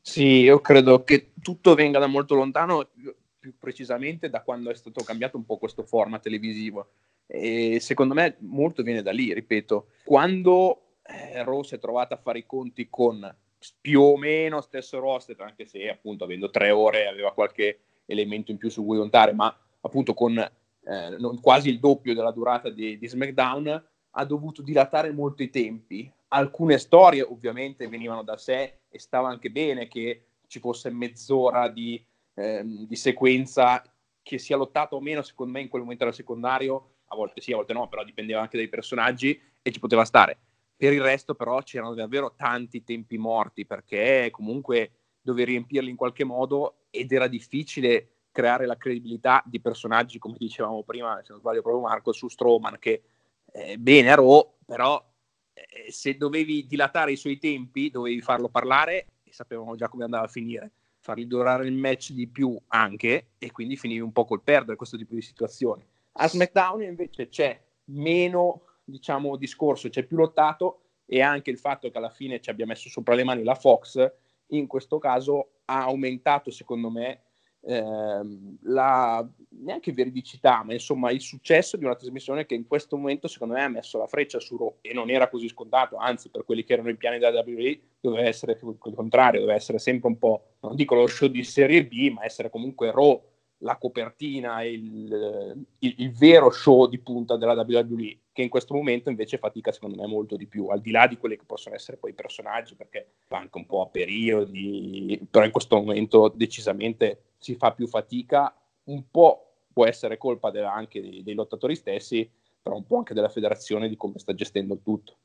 Sì, io credo che tutto venga da molto lontano, più precisamente da quando è stato cambiato un po' questo format televisivo. E secondo me molto viene da lì, ripeto, quando eh, è trovata a fare i conti con più o meno stesso roster, anche se appunto avendo tre ore aveva qualche elemento in più su cui contare, ma appunto con eh, non, quasi il doppio della durata di, di, SmackDown, ha dovuto dilatare molto i tempi. Alcune storie ovviamente venivano da sé e stava anche bene che ci fosse mezz'ora di, ehm, di sequenza che sia lottato o meno, secondo me in quel momento era secondario, a volte sì, a volte no, però dipendeva anche dai personaggi e ci poteva stare. Per il resto però c'erano davvero tanti tempi morti perché comunque dovevi riempirli in qualche modo ed era difficile creare la credibilità di personaggi, come dicevamo prima, se non sbaglio proprio Marco, su Strowman, che eh, bene a Raw, però eh, se dovevi dilatare i suoi tempi, dovevi farlo parlare e sapevamo già come andava a finire, fargli durare il match di più anche e quindi finivi un po' col perdere questo tipo di situazioni. A SmackDown invece c'è meno, diciamo, discorso, c'è più lottato e anche il fatto che alla fine ci abbia messo sopra le mani la Fox, in questo caso ha aumentato, secondo me, ehm, la neanche veridicità, ma insomma il successo di una trasmissione che in questo momento secondo me ha messo la freccia su Raw. E non era così scontato, anzi per quelli che erano i piani della WWE doveva essere il contrario, doveva essere sempre un po', non dico lo show di serie B, ma essere comunque Raw la copertina, il, il, il, vero show di punta della WWE, che in questo momento invece fatica secondo me molto di più, al di là di quelli che possono essere poi i personaggi, perché va anche un po' a periodi, però in questo momento decisamente si fa più fatica, un po' può essere colpa della, anche dei, dei lottatori stessi, però un po' anche della federazione di come sta gestendo il tutto.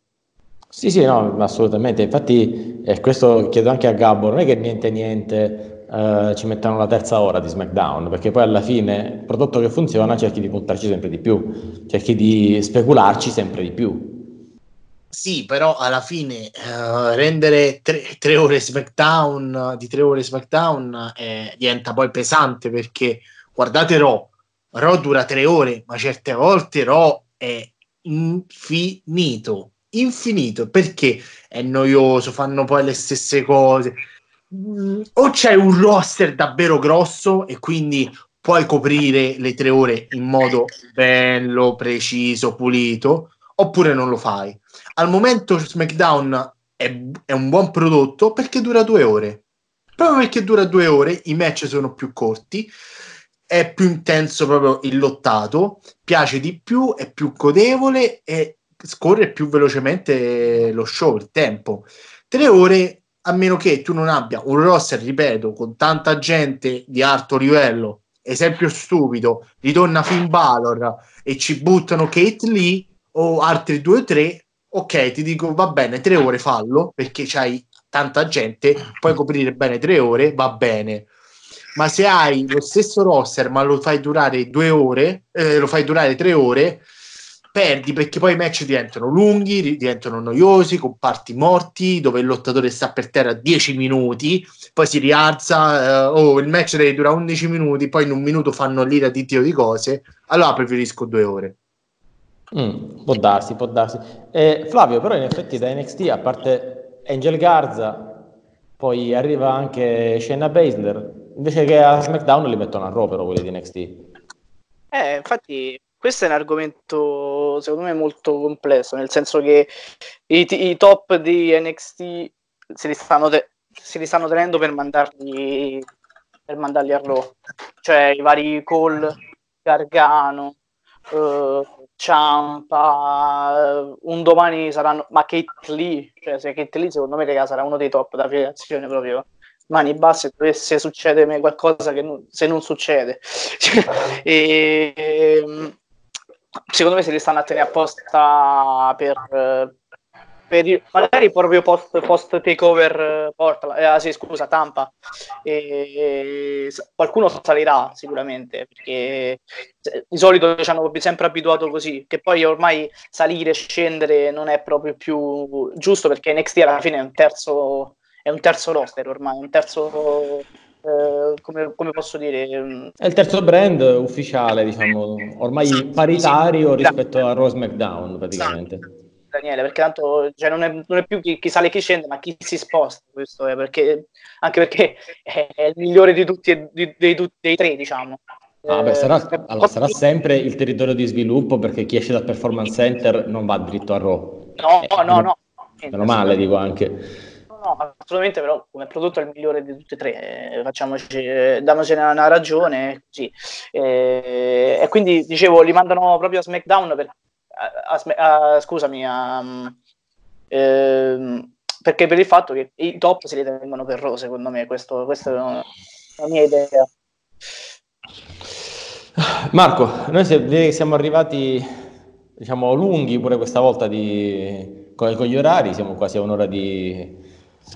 Sì, sì, no, assolutamente. Infatti, eh, questo chiedo anche a Gabbo, non è che niente niente eh, ci mettono la terza ora di SmackDown, perché poi alla fine, il prodotto che funziona, cerchi di puntarci sempre di più, cerchi di specularci sempre di più. Sì, però alla fine uh, rendere tre, tre, ore SmackDown di tre ore SmackDown eh, diventa poi pesante perché guardate Raw, Raw dura tre ore, ma certe volte Raw è infinito, infinito perché è noioso, fanno poi le stesse cose. O c'è un roster davvero grosso e quindi puoi coprire le tre ore in modo bello, preciso, pulito, oppure non lo fai. Al momento SmackDown è, è un buon prodotto perché dura due ore. Proprio perché dura due ore, i match sono più corti, è più intenso proprio il lottato, piace di più, è più godevole e scorre più velocemente lo show, il tempo. Tre ore, a meno che tu non abbia un roster, ripeto, con tanta gente di alto livello, esempio stupido, ritorna Finn Balor e ci buttano Kate Lee o altri due o tre, ok, ti dico va bene, tre ore fallo perché c'hai tanta gente, puoi coprire bene tre ore, va bene. Ma se hai lo stesso roster ma lo fai durare due ore, eh, lo fai durare tre ore, perdi perché poi i match diventano lunghi, diventano noiosi, con parti morti, dove il lottatore sta per terra 10 minuti, poi si rialza, eh, oh, il match deve durare 11 minuti, poi in un minuto fanno l'ira di Dio di cose, allora preferisco due ore. Mm, può darsi, può darsi. Eh, Flavio, però in effetti da NXT, a parte Angel Garza, poi arriva anche Shayna Baszler, Invece che a SmackDown li mettono a Raw però quelli di NXT. Eh, infatti questo è un argomento secondo me molto complesso, nel senso che i, i top di NXT se li stanno, te- se li stanno tenendo per mandarli, per mandarli a Raw. Cioè i vari Cole, Gargano, eh, Ciampa, eh, un domani saranno, ma Kate Lee, cioè se Kate Lee secondo me raga, sarà uno dei top da federazione proprio mani basse dovesse succedere qualcosa che non, se non succede e, ehm, secondo me se li stanno a tenere apposta per, per il- magari proprio post, post takeover Portland, eh, ah, sì, scusa, Tampa. E, s- qualcuno salirà sicuramente perché di solito ci hanno sempre abituato così. Che poi ormai salire e scendere non è proprio più giusto perché NXT alla fine è un terzo, è un terzo roster ormai, un terzo. Eh, come, come posso dire, mm, È il terzo brand ufficiale, diciamo, ormai paritario rispetto a Rose McDown, praticamente. Daniele, perché tanto cioè, non, è, non è più chi, chi sale e chi scende, ma chi si sposta. Questo è perché, anche perché è, il migliore di tutti e di- dei, dei- dei tre, diciamo. Ah, beh, Eh, sarà, è- allora, sarà sempre il territorio di sviluppo perché chi esce dal performance center non va dritto a Raw. No, Eh, no, no, no. Meno male, dico anche. No, assolutamente, però come prodotto è il migliore di tutti e tre, eh, facciamoci, eh, damocene una ragione, così. Eh, e quindi, dicevo, li mandano proprio a SmackDown per, a- a a- scusami, ehm, perché per il fatto che i top se li tengono per Raw, secondo me, questo, questa è la mia idea. Marco, noi siamo arrivati, diciamo, lunghi pure questa volta di- con gli orari, siamo quasi a un'ora di,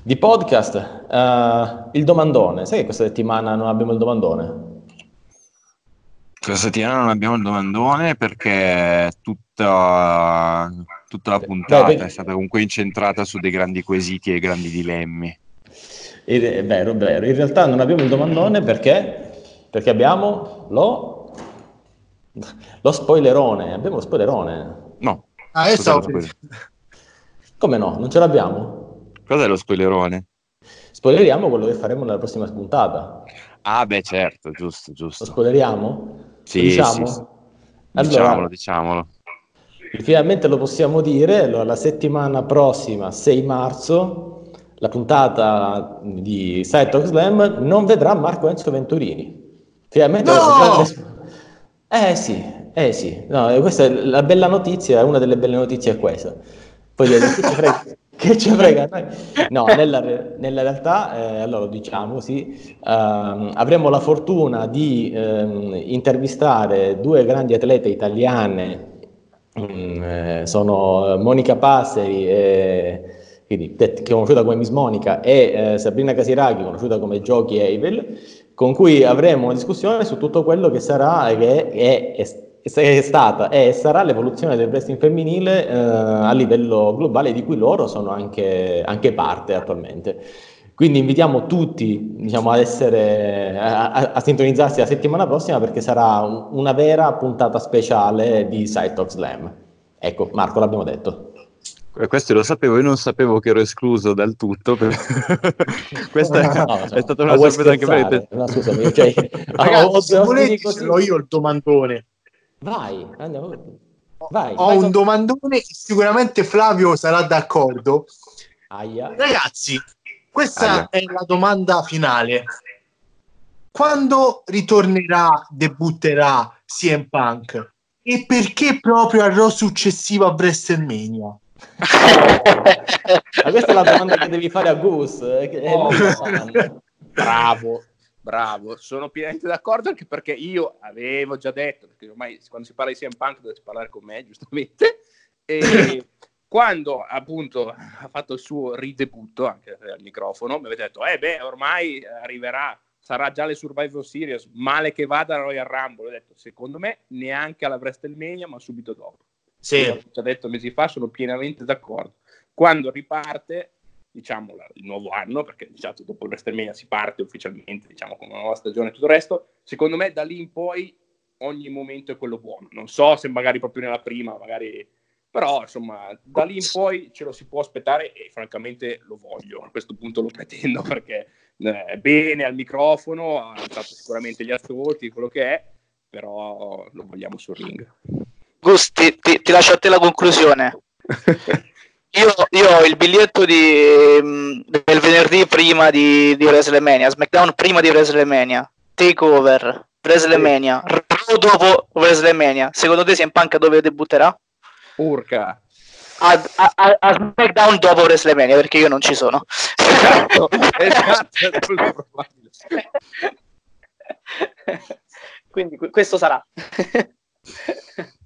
di podcast. Eh, il domandone, sai che questa settimana non abbiamo il domandone? Questa settimana non abbiamo il domandone perché tutta, tutta la puntata Beh, beh. è stata comunque incentrata su dei grandi quesiti e grandi dilemmi. Ed È vero, è vero. In realtà non abbiamo il domandone perché? Perché abbiamo lo, lo spoilerone. Abbiamo lo spoilerone. No, Ah, spoiler? Come no? Non ce l'abbiamo? Cos'è lo spoilerone? Spoileriamo quello che faremo nella prossima puntata. Ah, beh, certo, giusto, Lo giusto. spoileriamo? Sì, Lo diciamo? sì, sì. Allora, Diciamolo, diciamolo. finalmente lo possiamo dire. Allora, la settimana prossima, 6 marzo, la puntata di Side Talk Slam non vedrà Marco Enzo Venturini. Finalmente No! Eh sì, eh sì. No, questa è la bella notizia, una delle belle notizie è questa. Poi dire, che ci frega, che ci frega? No, nella, nella realtà, eh, allora lo diciamo, sì, ehm, avremo la fortuna di ehm, intervistare due grandi atlete italiane, mm, eh, sono Monica Passeri, e, quindi, conosciuta come Miss Monica, e eh, Sabrina Casiraghi, conosciuta come Giochi Eivel, con cui avremo una discussione su tutto quello che sarà, che è, è- è stata e sarà l'evoluzione del wrestling femminile eh, a livello globale di cui loro sono anche, anche parte attualmente. Quindi invitiamo tutti diciamo, ad essere, a, a- a sintonizzarsi la settimana prossima perché sarà un- una vera puntata speciale di Side Talk Slam. Ecco, Marco, l'abbiamo detto. Eh, Questo lo sapevo, io non sapevo che ero escluso dal tutto. per- Questa è, No, è stata una sorpresa anche per te. No, scusami, cioè, ho- Ragazzi, ho ce così. l'ho io il domandone. Vai, andiamo. Vai, Ho vai un con- domandone sicuramente Flavio sarà d'accordo. Aia. Ragazzi, questa Aia. è la domanda finale. Quando ritornerà, debutterà CM Punk? E perché proprio al Raw successivo a WrestleMania? Ma questa è la domanda che devi fare a Gus. eh, che Oh. Bravo, bravo, sono pienamente d'accordo anche perché io avevo già detto, perché ormai quando si parla di CM Punk dovete parlare con me, giustamente, e quando appunto ha fatto il suo ridebutto anche al microfono, mi avete detto, eh beh, ormai arriverà, sarà già le Survivor Series, male che vada a Royal Rumble, ho detto, secondo me neanche alla WrestleMania, ma subito dopo. Io ho già detto mesi fa, sono pienamente d'accordo. Quando riparte, diciamo, il nuovo anno, perché diciamo, dopo il WrestleMania si parte ufficialmente, diciamo, con una nuova stagione e tutto il resto, secondo me da lì in poi ogni momento è quello buono. Non so se magari proprio nella prima, magari... Però, insomma, da lì in poi ce lo si può aspettare e francamente lo voglio. A questo punto lo pretendo perché eh, bene al microfono, ha alzato sicuramente gli ascolti, quello che è, però lo vogliamo sul ring. Gus, ti, ti- ti lascio a te la conclusione. io, io ho il biglietto di, mm, del venerdì prima di, di WrestleMania, SmackDown prima di WrestleMania, Takeover, WrestleMania, Raw dopo WrestleMania. Secondo te CM Punk dove debutterà? Urca. A, a, a- SmackDown dopo WrestleMania, perché io non ci sono. Esatto, esatto, è quello probabile. Quindi que- questo sarà.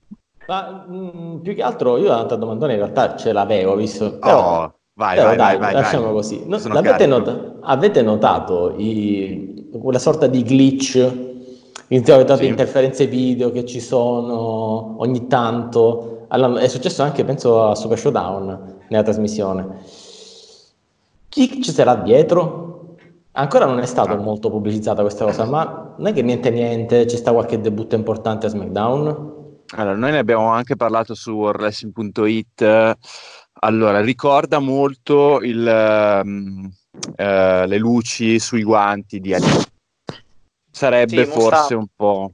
Ma mh, più che altro io un'altra domandona in realtà ce l'avevo visto. Però, Oh, vai, però vai, dai, vai, lasciamo vai. così. No, carico. not- avete notato i- quella sorta di glitch? In teoria, Sì. interferenze video che ci sono ogni tanto. Allora, è successo anche, penso, a Super Showdown nella trasmissione. Chi ci sarà dietro? Ancora non è stato molto pubblicizzata questa cosa, ma non è che niente niente, ci sta qualche debutto importante a SmackDown? Allora, noi ne abbiamo anche parlato su wrestling.it. Allora, ricorda molto il, ehm, eh, le luci sui guanti di Ali. Sarebbe Sì, forse un po'.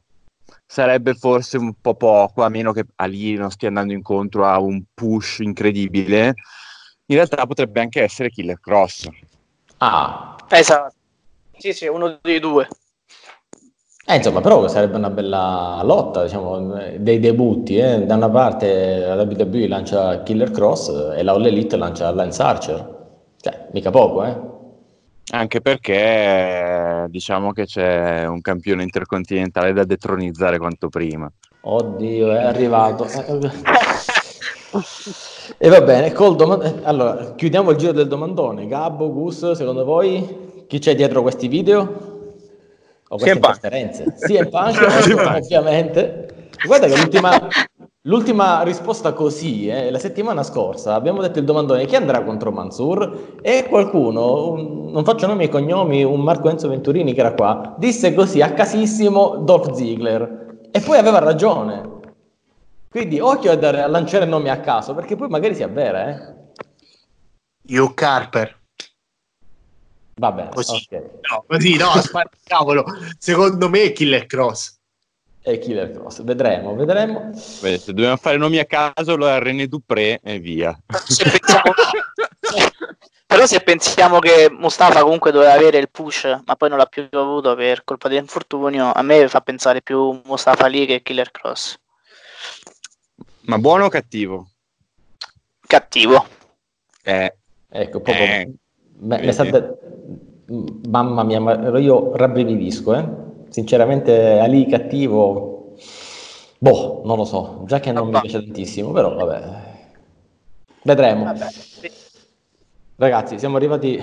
Sarebbe forse un po' poco, a meno che Ali non stia andando incontro a un push incredibile. In realtà potrebbe anche essere Killer Cross. Ah, Esatto. Sì, sì, uno dei due. Eh, insomma, però sarebbe una bella lotta, diciamo, dei debutti. eh. Da una parte la WWE lancia Killer Cross e la All Elite lancia Lance Archer. Cioè, mica poco, eh? Anche perché diciamo che c'è un campione intercontinentale da detronizzare quanto prima. Oddio, è arrivato. E va bene, col doman- eh, allora, chiudiamo il giro del domandone. Gabbo, Gus, secondo voi chi c'è dietro questi video? O queste interferenze? CM Punk, ovviamente. Guarda che l'ultima, l'ultima risposta così, eh, la settimana scorsa, abbiamo detto il domandone chi andrà contro Mansur e qualcuno, un- non faccio nomi e cognomi, un Marco Enzo Venturini che era qua, disse così a casissimo Dolph Ziggler e poi aveva ragione. Quindi occhio a, dare, a lanciare nomi a caso, perché poi magari si avvera, eh. Hugh Carper. Va bene, Così. ok. No, così no, cavolo. Secondo me è Killer Cross. E Killer Cross, vedremo, vedremo. Beh, se dobbiamo fare nomi a caso, allora René Dupré e via. Se pensiamo- Però se pensiamo che Mustafa comunque doveva avere il push, ma poi non l'ha più avuto per colpa dell'infortunio, a me fa pensare più Mustafa lì che Killer Cross. Ma buono o cattivo? Cattivo. Eh, Ecco, proprio... Eh, me- me sa de- Mamma mia, ma io rabbrividisco, eh. Sinceramente, Ali cattivo... Boh, non lo so, già che non mi Vabbè. piace tantissimo, però vabbè. Vedremo. Vabbè. Ragazzi, siamo arrivati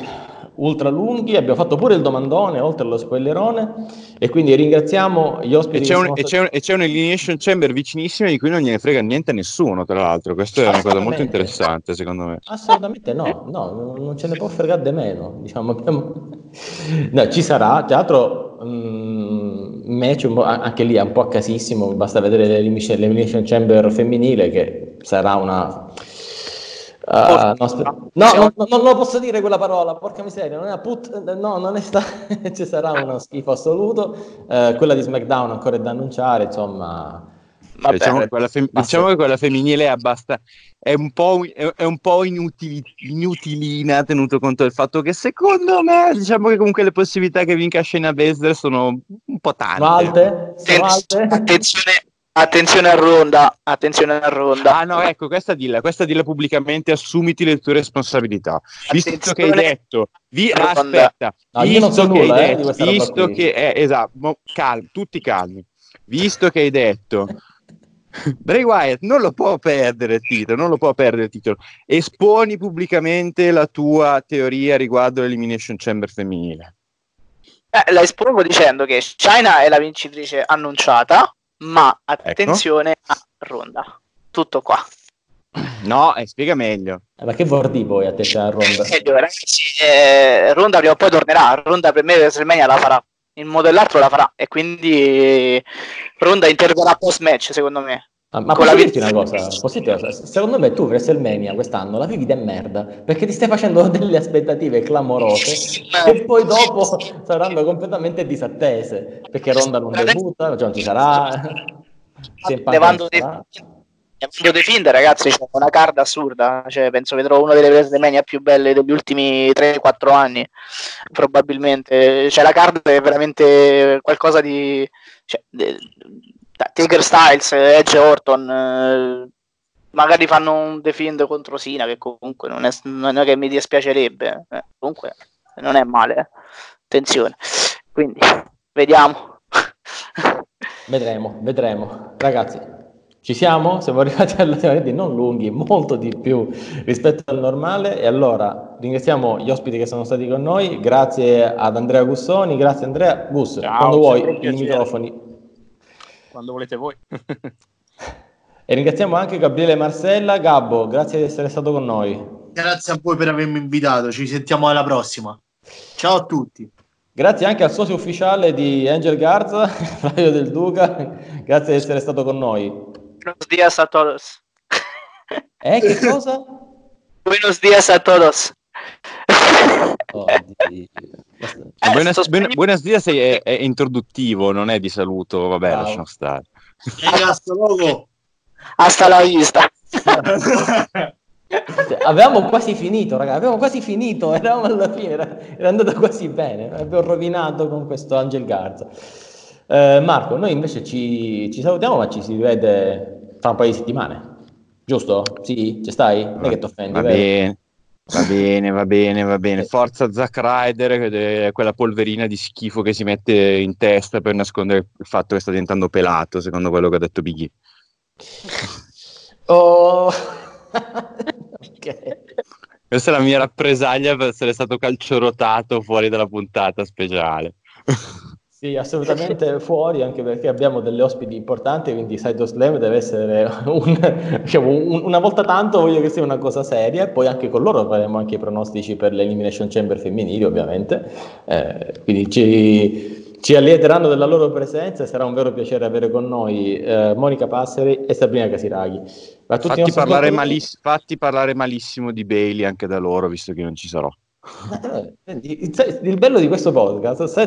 ultra lunghi, abbiamo fatto pure il domandone oltre allo spoilerone e quindi ringraziamo gli E ospiti c'è, che un, e, c'è un- e c'è un'elimination chamber vicinissima di cui non gliene frega niente a nessuno, tra l'altro. Questa è una cosa molto interessante, secondo me. Assolutamente no, no, non ce ne può fregare di meno. Diciamo, abbiamo- No, ci sarà, tra l'altro, mm, match anche lì è un po' a casissimo, basta vedere l'Elimination Chamber femminile che sarà una... Ah, no, aspe- no, no, no, non lo posso dire quella parola, porca miseria, non è una put, no, non è sta, ci sarà uno schifo assoluto, Eh, quella di SmackDown ancora è da annunciare, insomma, Vabbè, diciamo, che quella fem- diciamo che quella femminile è abbasta- è un po', è, è un po' inutili- inutilina tenuto conto del fatto che secondo me diciamo che comunque le possibilità che vinca Shayna Baszler sono un po' tante. sono alte? Sono alte? Attenzione, attenzione a Ronda, attenzione a Ronda. Ah no, ecco, questa dilla, questa dilla pubblicamente, assumiti le tue responsabilità. Visto che hai Attenzione. detto, vi, aspetta, No, io non visto so che nulla, eh, hai di detto, roba visto che è, esatto, mo- calmi, tutti calmi, visto che hai detto Bray Wyatt non lo può perdere il titolo, non lo può perdere il titolo. Esponi pubblicamente la tua teoria riguardo l'Elimination Chamber femminile. Eh, la espongo dicendo che China è la vincitrice annunciata, ma attenzione a Ronda. Tutto qua. No, eh, spiega meglio. Eh, ma che vorrei poi a te c'è a Ronda? Meglio, ragazzi, eh, Ronda prima o poi tornerà. Ronda per me WrestleMania la farà. In modo o l'altro la farà. E quindi Ronda interverrà post match, secondo me. Ah, ma Con posso la dirti una cosa? Posso dirti una cosa? Secondo me tu WrestleMania quest'anno la vivi de merda perché ti stai facendo delle aspettative clamorose e poi dopo saranno completamente disattese perché Ronda non debutta, cioè non ci sarà. Levando non dei, meglio The Fiend, ragazzi, c'è una card assurda. Cioè, penso vedrò una delle WrestleMania più belle degli ultimi 3-4 anni. Probabilmente. Cioè, la card è veramente qualcosa di. Cioè, de... Tiger Styles, Edge Orton. Eh, magari fanno un The Fiend contro Sina, che comunque non è, non è che mi dispiacerebbe. Eh, comunque, non è male. Eh. Attenzione. Quindi, vediamo. vedremo, vedremo. Ragazzi, ci siamo? Siamo arrivati alla fine di non lunghi, molto di più rispetto al normale. E allora ringraziamo gli ospiti che sono stati con noi. Grazie ad Andrea Gussoni. Grazie Andrea. Gus, Ciao, quando vuoi i microfoni. Quando volete voi. e ringraziamo anche Gabriele Marcella. Gabbo, grazie di essere stato con noi. Grazie a voi per avermi invitato. Ci sentiamo alla prossima. Ciao a tutti. Grazie anche al socio ufficiale di Angel Garza, Flavio Del Duca. Grazie di essere stato con noi. Buenos días a todos. ¿Eh? ¿Qué cosa? Buenos días a todos. Oh, eh, buenas, ben, buenos días è, è, introduttivo, non è di saluto, vabbè, wow. lasciamo stare. Hasta luego. Hasta la vista. avevamo quasi finito, ragazzi, avevamo quasi finito, eravamo alla fine, era, era andato quasi bene, abbiamo rovinato con questo Angel Garza. Eh, Marco, noi invece ci, ci salutiamo, ma ci si rivede tra un paio di settimane. Giusto? Sì? Ci stai? Non è che ti offendi, va bene. Va bene, va bene, va bene. Forza Zack Ryder, quella polverina di schifo che si mette in testa per nascondere il fatto che sta diventando pelato, secondo quello che ha detto Biggie. Oh. okay. Questa è la mia rappresaglia per essere stato calciorotato fuori dalla puntata speciale. Sì, assolutamente fuori, anche perché abbiamo delle ospiti importanti, quindi Side Slam deve essere un, diciamo, un, una volta tanto voglio che sia una cosa seria e poi anche con loro faremo anche i pronostici per l'Elimination Chamber femminili, ovviamente. Eh, quindi ci, ci allieteranno della loro presenza e sarà un vero piacere avere con noi eh, Monica Passeri e Sabrina Casiraghi. Fatti parlare, maliss- fatti parlare malissimo di Bailey anche da loro, visto che non ci sarò. Il bello di questo podcast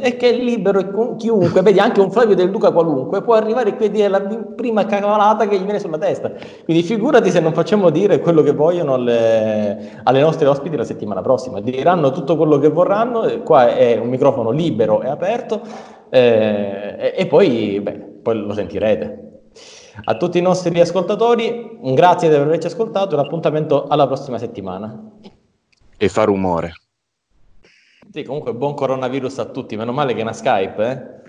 è che è libero chiunque, vedi anche un Flavio del Duca qualunque, può arrivare qui e dire la prima cavolata che gli viene sulla testa. Quindi figurati se non facciamo dire quello che vogliono alle, alle nostre ospiti la settimana prossima. Diranno tutto quello che vorranno, qua è un microfono libero e aperto eh, e, e, poi, beh, poi lo sentirete. A tutti i nostri ascoltatori, un grazie di averci ascoltato e l'appuntamento alla prossima settimana e fa rumore. Sì, comunque buon coronavirus a tutti, meno male che è una Skype,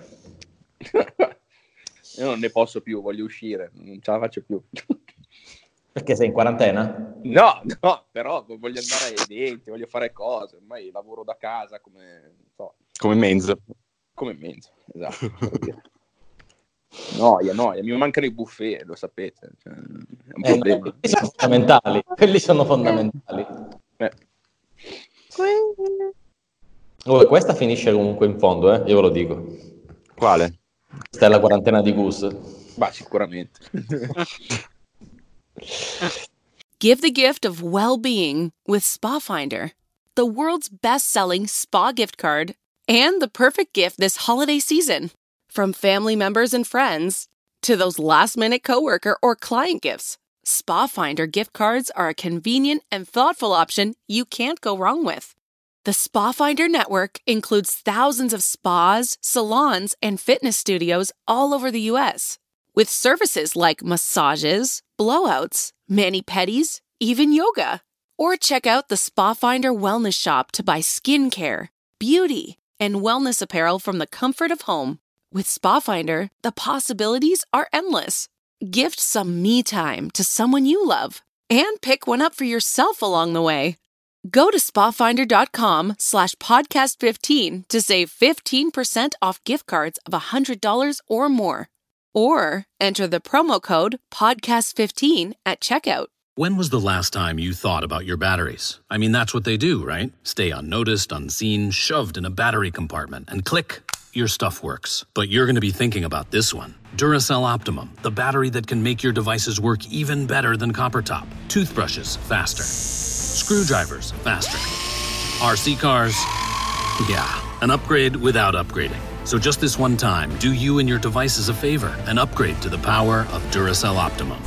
eh? Io non ne posso più, voglio uscire, non ce la faccio più. Perché sei in quarantena? No, no, però voglio andare ai denti, voglio fare cose, ormai lavoro da casa come... So. Come Menzo. Come Menzo, esatto. noia, noia, mi mancano i buffet, lo sapete. Cioè, eh, no, quelli sono fondamentali, quelli sono fondamentali. Eh. Oh, questa finisce comunque in fondo, eh? io ve lo dico. Quale? Questa è la quarantena di Gus. Ma sicuramente. Give the gift of well-being with Spa Finder, the world's best-selling spa gift card and the perfect gift this holiday season. From family members and friends to those last-minute coworker or client gifts. Spa Finder gift cards are a convenient and thoughtful option you can't go wrong with. The Spa Finder network includes thousands of spas, salons, and fitness studios all over the U.S. with services like massages, blowouts, mani pedis, even yoga. Or check out the Spa Finder Wellness Shop to buy skincare, beauty, and wellness apparel from the comfort of home. With Spa Finder, the possibilities are endless. Gift some me time to someone you love and pick one up for yourself along the way. Go to spafinder.com slash podcast15 to save 15% off gift cards of $100 or more. Or enter the promo code podcast15 at checkout. When was the last time you thought about your batteries? I mean, that's what they do, right? Stay unnoticed, unseen, shoved in a battery compartment, and click your stuff works. But you're going to be thinking about this one Duracell Optimum, the battery that can make your devices work even better than copper top. Toothbrushes faster, screwdrivers faster. RC cars, yeah, an upgrade without upgrading. So just this one time, do you and your devices a favor and upgrade to the power of Duracell Optimum.